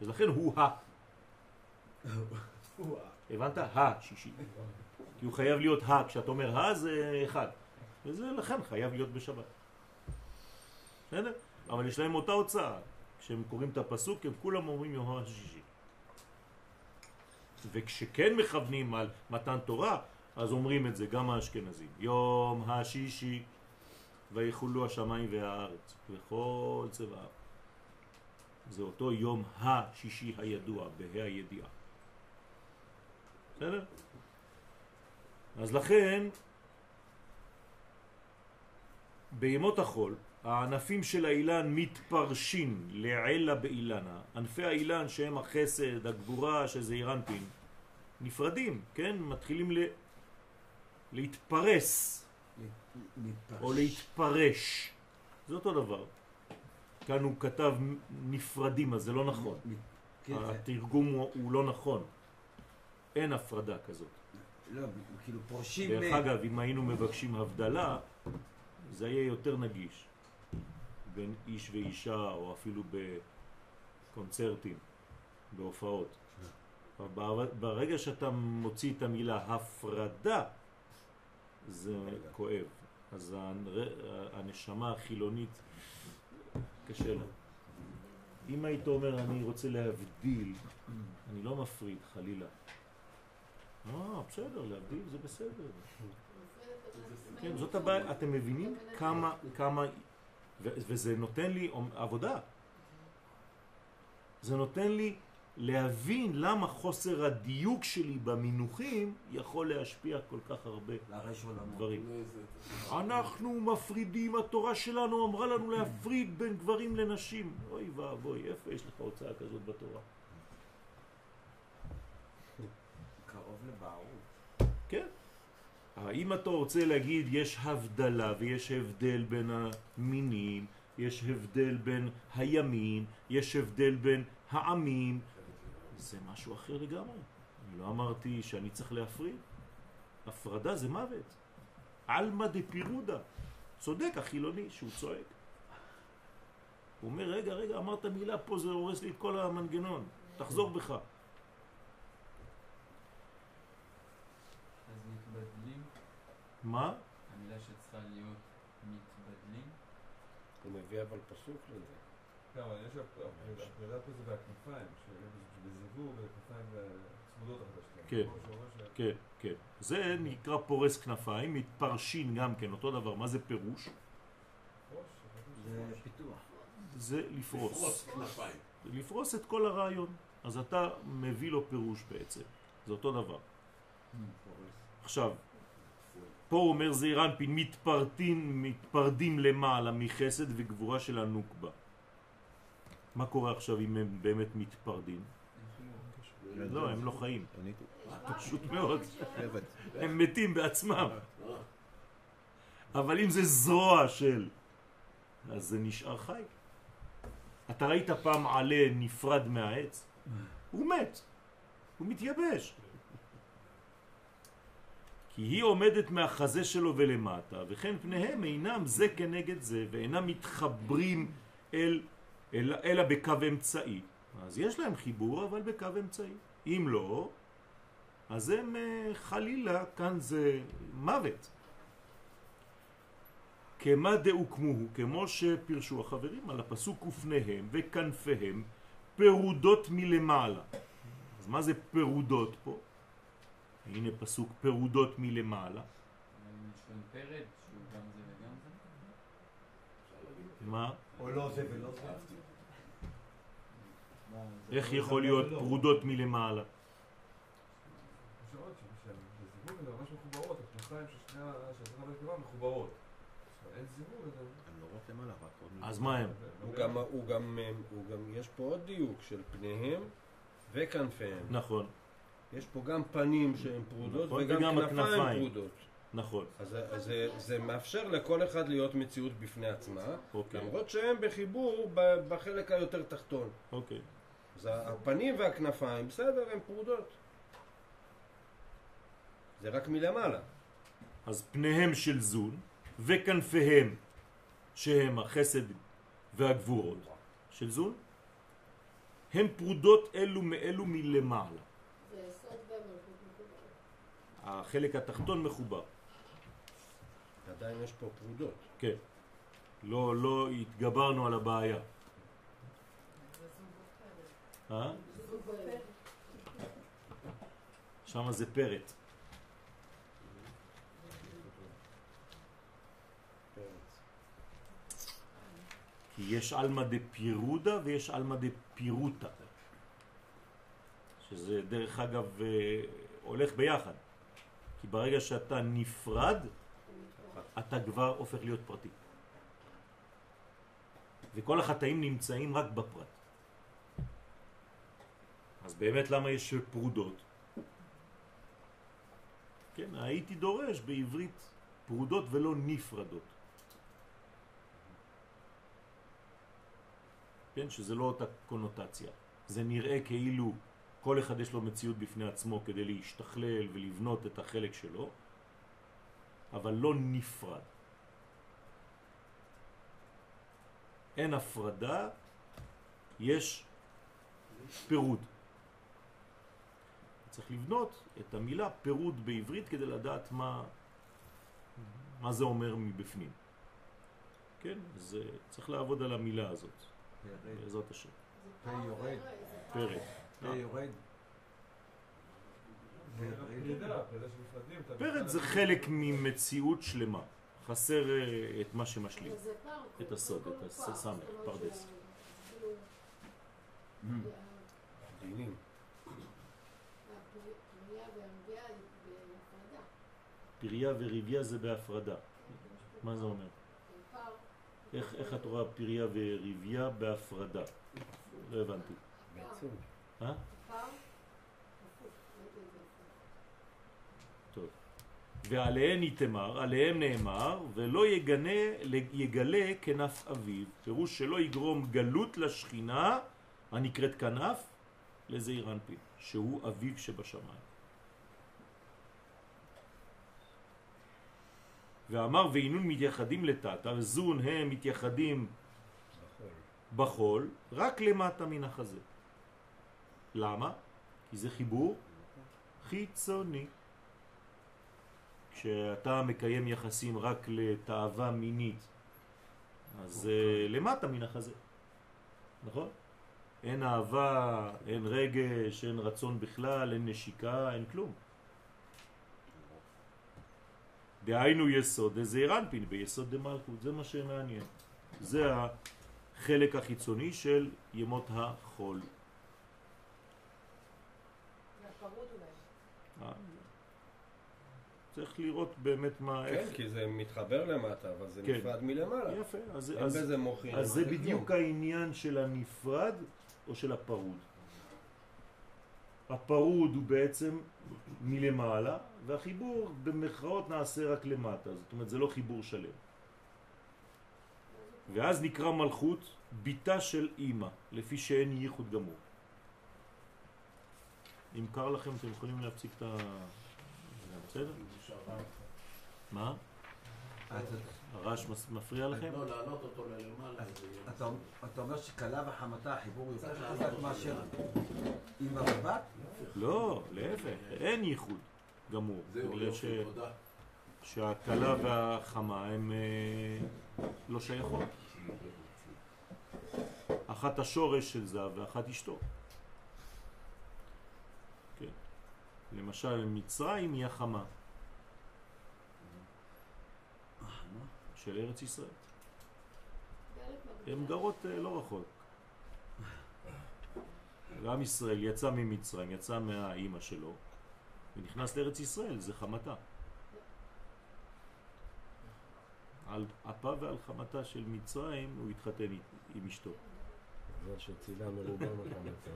אז לכן הוא ה. הבנת? השישי. כי הוא חייב להיות ה, כשאתה אומר ה זה אחד. וזה לכן חייב להיות בשבת. בסדר? אבל יש להם אותה הוצאה. כשהם קוראים את הפסוק הם כולם אומרים יום השישי. וכשכן מכוונים על מתן תורה, אז אומרים את זה גם האשכנזים. יום השישי ויחולו השמיים והארץ וכל צבעיו. זה אותו יום השישי הידוע, בה"א הידיעה. בסדר? אז לכן, בימות החול, הענפים של האילן מתפרשים לעילה באילנה. ענפי האילן שהם החסד, הגבורה, שזה אירנפין, נפרדים, כן? מתחילים ל... להתפרס, או להתפרש. זה אותו דבר. כאן הוא כתב נפרדים, אז זה לא נכון. כן, התרגום הוא, הוא לא נכון. אין הפרדה כזאת. לא, כאילו פורשים... דרך אגב, אם היינו מבקשים הבדלה, זה יהיה יותר נגיש. בין איש ואישה, או אפילו בקונצרטים. בהופעות. ברגע שאתה מוציא את המילה הפרדה, זה כואב. אז הנשמה החילונית קשה לה. אם היית אומר אני רוצה להבדיל, אני לא מפריד חלילה. אה, בסדר, להבדיל זה בסדר. כן, זאת הבעיה, אתם מבינים כמה, כמה, וזה נותן לי עבודה. זה נותן לי להבין למה חוסר הדיוק שלי במינוחים יכול להשפיע כל כך הרבה. דברים. אנחנו מפרידים, התורה שלנו אמרה לנו להפריד בין גברים לנשים. אוי ואבוי, איפה יש לך הוצאה כזאת בתורה? קרוב לבערות. כן. אם אתה רוצה להגיד יש הבדלה ויש הבדל בין המינים, יש הבדל בין הימים, יש הבדל בין העמים, זה משהו אחר לגמרי. אני לא אמרתי שאני צריך להפריד. הפרדה זה מוות. עלמא דפירודה. צודק החילוני שהוא צועק. הוא אומר, רגע, רגע, אמרת מילה פה, זה הורס לי את כל המנגנון. תחזור בך. אז מתבדלים, מה? המילה שצריכה להיות מתבדלים. הוא מביא אבל פסוק לזה. לא, אבל יש הפרידה פה זה בכנפיים, שבזיווג בכנפיים צמודות לשנייה. כן. כן, כן. זה נקרא פורס כנפיים, מתפרשין גם כן, אותו דבר. מה זה פירוש? זה פיתוח. זה לפרוס. לפרוס כנפיים. לפרוס את כל הרעיון. אז אתה מביא לו פירוש בעצם. זה אותו דבר. עכשיו, פה הוא אומר זעיר אנפין, מתפרדים, מתפרדים למעלה מחסד וגבורה של הנוקבה. מה קורה עכשיו אם הם באמת מתפרדים? לא, הם לא חיים. פשוט מאוד. הם מתים בעצמם. אבל אם זה זרוע של, אז זה נשאר חי. אתה ראית פעם עלה נפרד מהעץ? הוא מת. הוא מתייבש. כי היא עומדת מהחזה שלו ולמטה, וכן פניהם אינם זה כנגד זה, ואינם מתחברים אל, אל, אלא בקו אמצעי. אז יש להם חיבור, אבל בקו אמצעי. אם לא, אז הם אה, חלילה, כאן זה מוות. כמה דאוקמוהו, כמו שפרשו החברים על הפסוק ופניהם וכנפיהם פירודות מלמעלה. אז מה זה פירודות פה? הנה פסוק פירודות מלמעלה. מה? או לא זה ולא זה. איך לא יכול להיות. פרודות מלמעלה? אז לא מה הם? הוא גם, הוא גם, הוא גם, יש פה עוד דיוק של פניהם וכנפיהם. נכון, יש פה גם פנים שהן פרודות נכון, וגם וגם כנפיים. פרודות. נכון. אז אז זה, זה מאפשר לכל אחד להיות מציאות בפני עצמה, אוקיי, למרות שהם בחיבור בחלק היותר תחתון. אוקיי. אז הפנים והכנפיים, בסדר, הן פרודות. זה רק מלמעלה. אז פניהם של זון וכנפיהם שהם החסד והגבורות של זון הם פרודות אלו מאלו מלמעלה. זה יסוד ומלכות מקובלת. החלק התחתון מחובר. עדיין יש פה פרודות. כן. לא, לא התגברנו על הבעיה. אה? שם זה פרט. כי יש אלמא דפירודה ויש אלמא דפירוטה. שזה דרך אגב אה, הולך ביחד. כי ברגע שאתה נפרד, אתה כבר הופך להיות פרטי. וכל החטאים נמצאים רק בפרט. אז באמת למה יש פרודות? כן, הייתי דורש בעברית פרודות ולא נפרדות. כן, שזה לא אותה קונוטציה. זה נראה כאילו כל אחד יש לו מציאות בפני עצמו כדי להשתכלל ולבנות את החלק שלו, אבל לא נפרד. אין הפרדה, יש פירוד. צריך לבנות את המילה פירוד בעברית כדי לדעת מה, מה זה אומר מבפנים. כן? אז אה, צריך לעבוד על המילה הזאת, בעזרת השם. פה יורד. פרד. פה יורד. פרד בכלל- זה חלק ממציאות שלמה. חסר אה, את מה שמשלים. את הסוד, את אומרת פרדס. שה- כאילו, דינים. פריה וריביה זה בהפרדה. מה זה אומר? איך, איך את רואה פריה וריביה בהפרדה? לא הבנתי. בעצם. אה? טוב. ועליהן יתמר, עליהם נאמר, ולא יגנה, יגלה כנף אביו. פירוש שלא יגרום גלות לשכינה הנקראת כנף לזעיר אנפין, שהוא אביו שבשמיים. ואמר ואינון מתייחדים לטאטה, וזון הם מתייחדים בחול, רק למטה מן החזה. למה? כי זה חיבור חיצוני. כשאתה מקיים יחסים רק לתאווה מינית, אז זה למטה מן החזה, נכון? אין אהבה, אין רגש, אין רצון בכלל, אין נשיקה, אין כלום. דהיינו יסוד דזעיר אנפין ביסוד דמלכות, זה מה שמעניין. זה החלק החיצוני של ימות החול. זה הפרוד אולי. אה, צריך לראות באמת מה... כן, איך- כי זה מתחבר למטה, אבל זה כן. נפרד מלמעלה. יפה, אז, אין אז, בזה מוחין. אז זה אין כלום. בדיוק העניין של הנפרד או של הפרוד. הפרוד הוא בעצם מלמעלה, והחיבור במרכאות נעשה רק למטה, זאת אומרת זה לא חיבור שלם. ואז נקרא מלכות ביתה של אימא, לפי שאין ייחוד גמור. אם קר לכם אתם יכולים להפסיק את ה... בסדר? מה? הרעש מפריע לכם? לא, להעלות אותו ללמעלה. אתה אתה אומר שכלה וחמתה החיבור יותר חזק מאשר. אמא ובת? לא, להפך, אין ייחוד גמור. זהו. יופי, תודה. שהכלה והחמה הן אה, לא שייכות. אחת השורש של זהב ואחת אשתו. כן. למשל מצרים היא החמה של ארץ ישראל. הן גרות אה, לא רחוק. ועם ישראל יצא ממצרים, יצא מהאימא שלו, ונכנס לארץ ישראל, זה חמתה. על אפה ועל חמתה של מצרים הוא התחתן עם- אשתו. זאת שצילה מרובה מחמתה.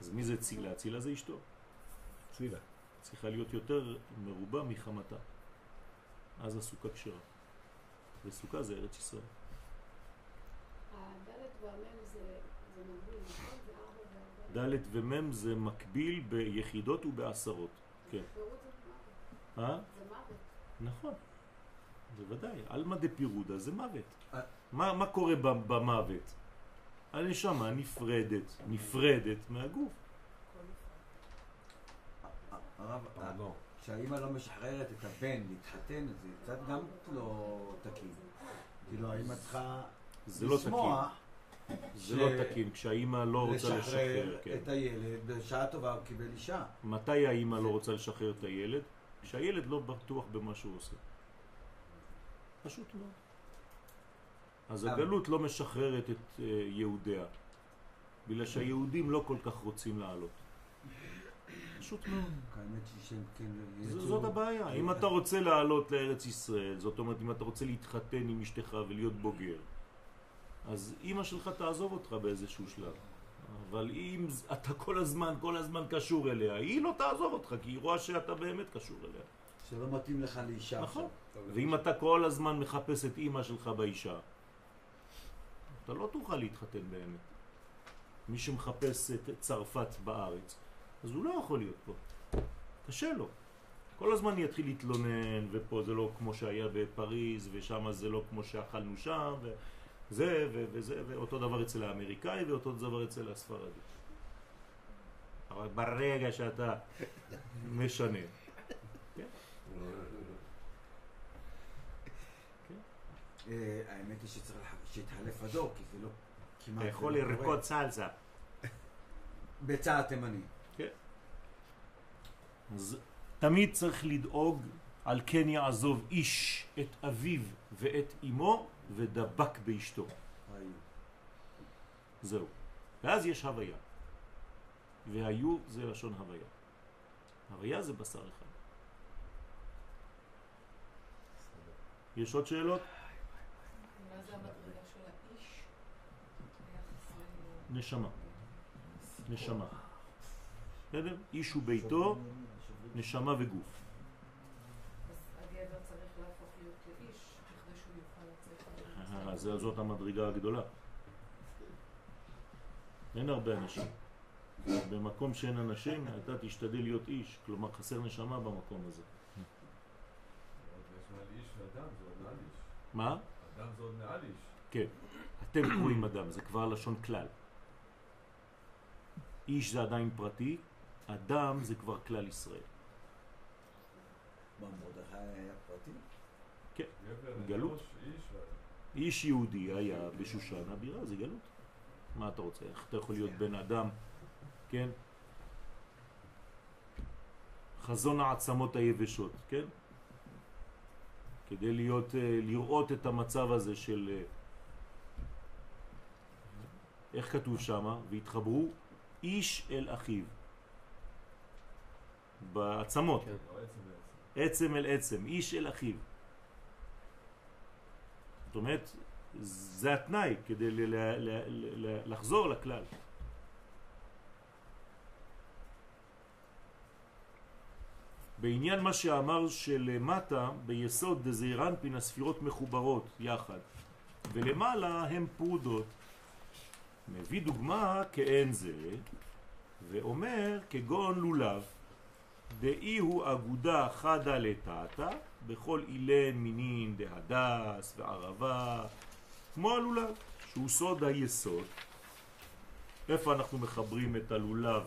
אז מי זה צילה? צילה זה אשתו. צילה. צריכה להיות יותר מרובה מחמתה. אז הסוכה כשרה. וסוכה זה ארץ ישראל. הדלת והמם זה זה מגביל, נכון? זה ארבע והרבה. ד' ומ' זה מקביל ביחידות ובעשרות. כן. פירוט זה מוות. אה? זה מוות. נכון. בוודאי. עלמא דפירודה זה מוות. אה. מה, מה קורה במוות? הנשמה נפרדת, נפרדת מהגוף. פרדון. כשהאימא לא משחררת את הבן להתחתן, זה קצת גם לא תקין. כאילו האימא צריכה לא לשמוח זה לא תקין, כשהאימא לא רוצה לשחרר. כן. את הילד, בשעה טובה הוא קיבל אישה. מתי האימא לא רוצה לשחרר את הילד? כשהילד לא בטוח במה שהוא עושה. פשוט מאוד. אז? הגלות לא משחררת את אה, יהודיה, בגלל שהיהודים לא כל כך רוצים לעלות. פשוט מאוד. האמת היא שהם כן... זאת הבעיה. אם אתה רוצה לעלות לארץ ישראל, זאת אומרת אם אתה רוצה להתחתן עם אשתך ולהיות בוגר, אז אימא שלך תעזוב אותך באיזשהו שלב. אבל אם אתה כל הזמן, כל הזמן קשור אליה, היא לא תעזוב אותך, כי היא רואה שאתה באמת קשור אליה. שלא מתאים לך לאישה. נכון. ואם אתה כל הזמן מחפש את אימא שלך באישה, אתה לא תוכל להתחתן באמת. מי שמחפש את צרפת בארץ, אז הוא לא יכול להיות פה. קשה לו. כל הזמן יתחיל להתלונן, ופה זה לא כמו שהיה בפריז, ושם זה לא כמו שאכלנו שם, וזה וזה, ואותו דבר אצל האמריקאי, ואותו דבר אצל הספרדי. ברגע שאתה משנה. אה, האמת היא שצריך שיתחלף הדור, כי זה לא כמעט... אתה יכול לא. לרקוד סלסה. בצעד תימני. אז תמיד צריך לדאוג על כן יעזוב איש את אביו ואת אמו ודבק באשתו. היו. זהו. ואז יש הוויה. והיו זה לשון הוויה. הוויה זה בשר אחד. יש עוד שאלות? מה זה המדרגה של האיש ביחס ל... נשמה. נשמה. בסדר? איש וביתו, נשמה וגוף. אז הגבר צריך להפוך להיות לאיש, בכדי שהוא יוכל לצאת. אה, זה- זאת המדרגה הגדולה. אין הרבה אנשים. במקום שאין אנשים, אתה תשתדל להיות איש, כלומר חסר נשמה במקום הזה. מה? אדם זה עוד מעל איש. כן. אתם קוראים אדם, זה כבר לשון כלל. איש זה עדיין פרטי, אדם זה כבר כלל ישראל. מה, מרדכי היה פרטי? גבר, גלות. איש יהודי היה בשושן הבירה, זה גלות. מה אתה רוצה? איך אתה יכול להיות בן אדם, כן? חזון העצמות היבשות, כן? כדי להיות, אה, לראות את המצב הזה של... אה, איך כתוב שמה? והתחברו איש אל אחיו. בעצמות. לא עצם אל עצם, איש אל אחיו. זאת אומרת, זה התנאי כדי ל- ל- ל- ל- לחזור לכלל. בעניין מה שאמר שלמטה, ביסוד דזעירנפין הספירות מחוברות יחד, ולמעלה הם פרודות. מביא דוגמה כעין זה, ואומר כגון לולב, דאיהו אגודה חדא לתתא, בכל אינון מינין דהדס וערבה, כמו הלולב, שהוא סוד היסוד. איפה אנחנו מחברים את הלולב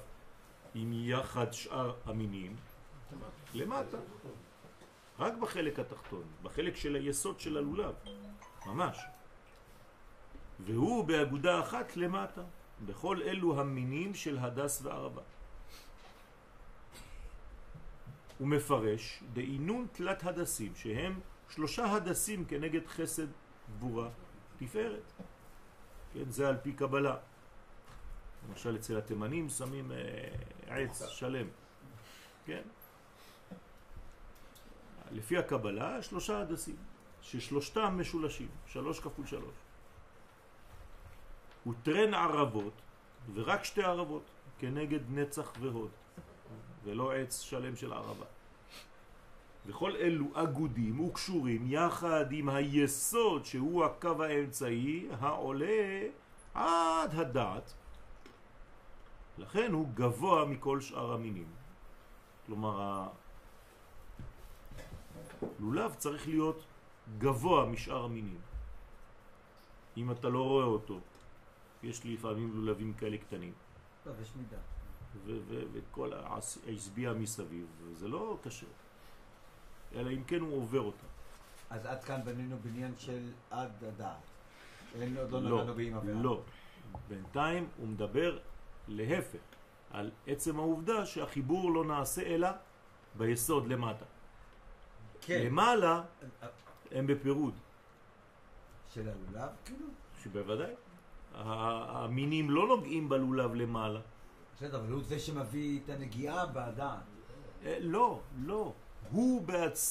עם יחד שאר המינים? למטה. רק בחלק התחתון, בחלק של היסוד של הלולב, ממש. והוא באגודה אחת למטה, בכל אלו המינים של הדס וערבה. הוא מפרש דאינון תלת הדסים, שהם שלושה הדסים כנגד חסד, גבורה, תפארת. כן, זה על פי קבלה. למשל אצל התימנים שמים אה, עץ שלם. כן? לפי הקבלה שלושה הדסים, ששלושתם משולשים, שלוש כפול שלוש. הוא טרן ערבות, ורק שתי ערבות, כנגד נצח והוד, ולא עץ שלם של ערבה. וכל אלו אגודים וקשורים יחד עם היסוד שהוא הקו האמצעי העולה עד הדעת. לכן הוא גבוה מכל שאר המינים. כלומר, הלולב צריך להיות גבוה משאר המינים. אם אתה לא רואה אותו, יש לי לפעמים לולבים כאלה קטנים, טוב, יש מידה. וכל ההשביע מסביב, זה לא קשה. אלא אם כן הוא עובר אותה. אז עד כאן בנינו בניין של עד הדעת. אין, עוד לא לא, נגענו באמא ואבא. לא. בינתיים הוא מדבר להפך, על עצם העובדה שהחיבור לא נעשה אלא ביסוד למטה. כן. למעלה הם בפירוד, של הלולב, כאילו? שבוודאי. המינים לא נוגעים בלולב למעלה. בסדר, אבל הוא זה שמביא את הנגיעה בדעת. אה, לא, לא. הוא בעצמו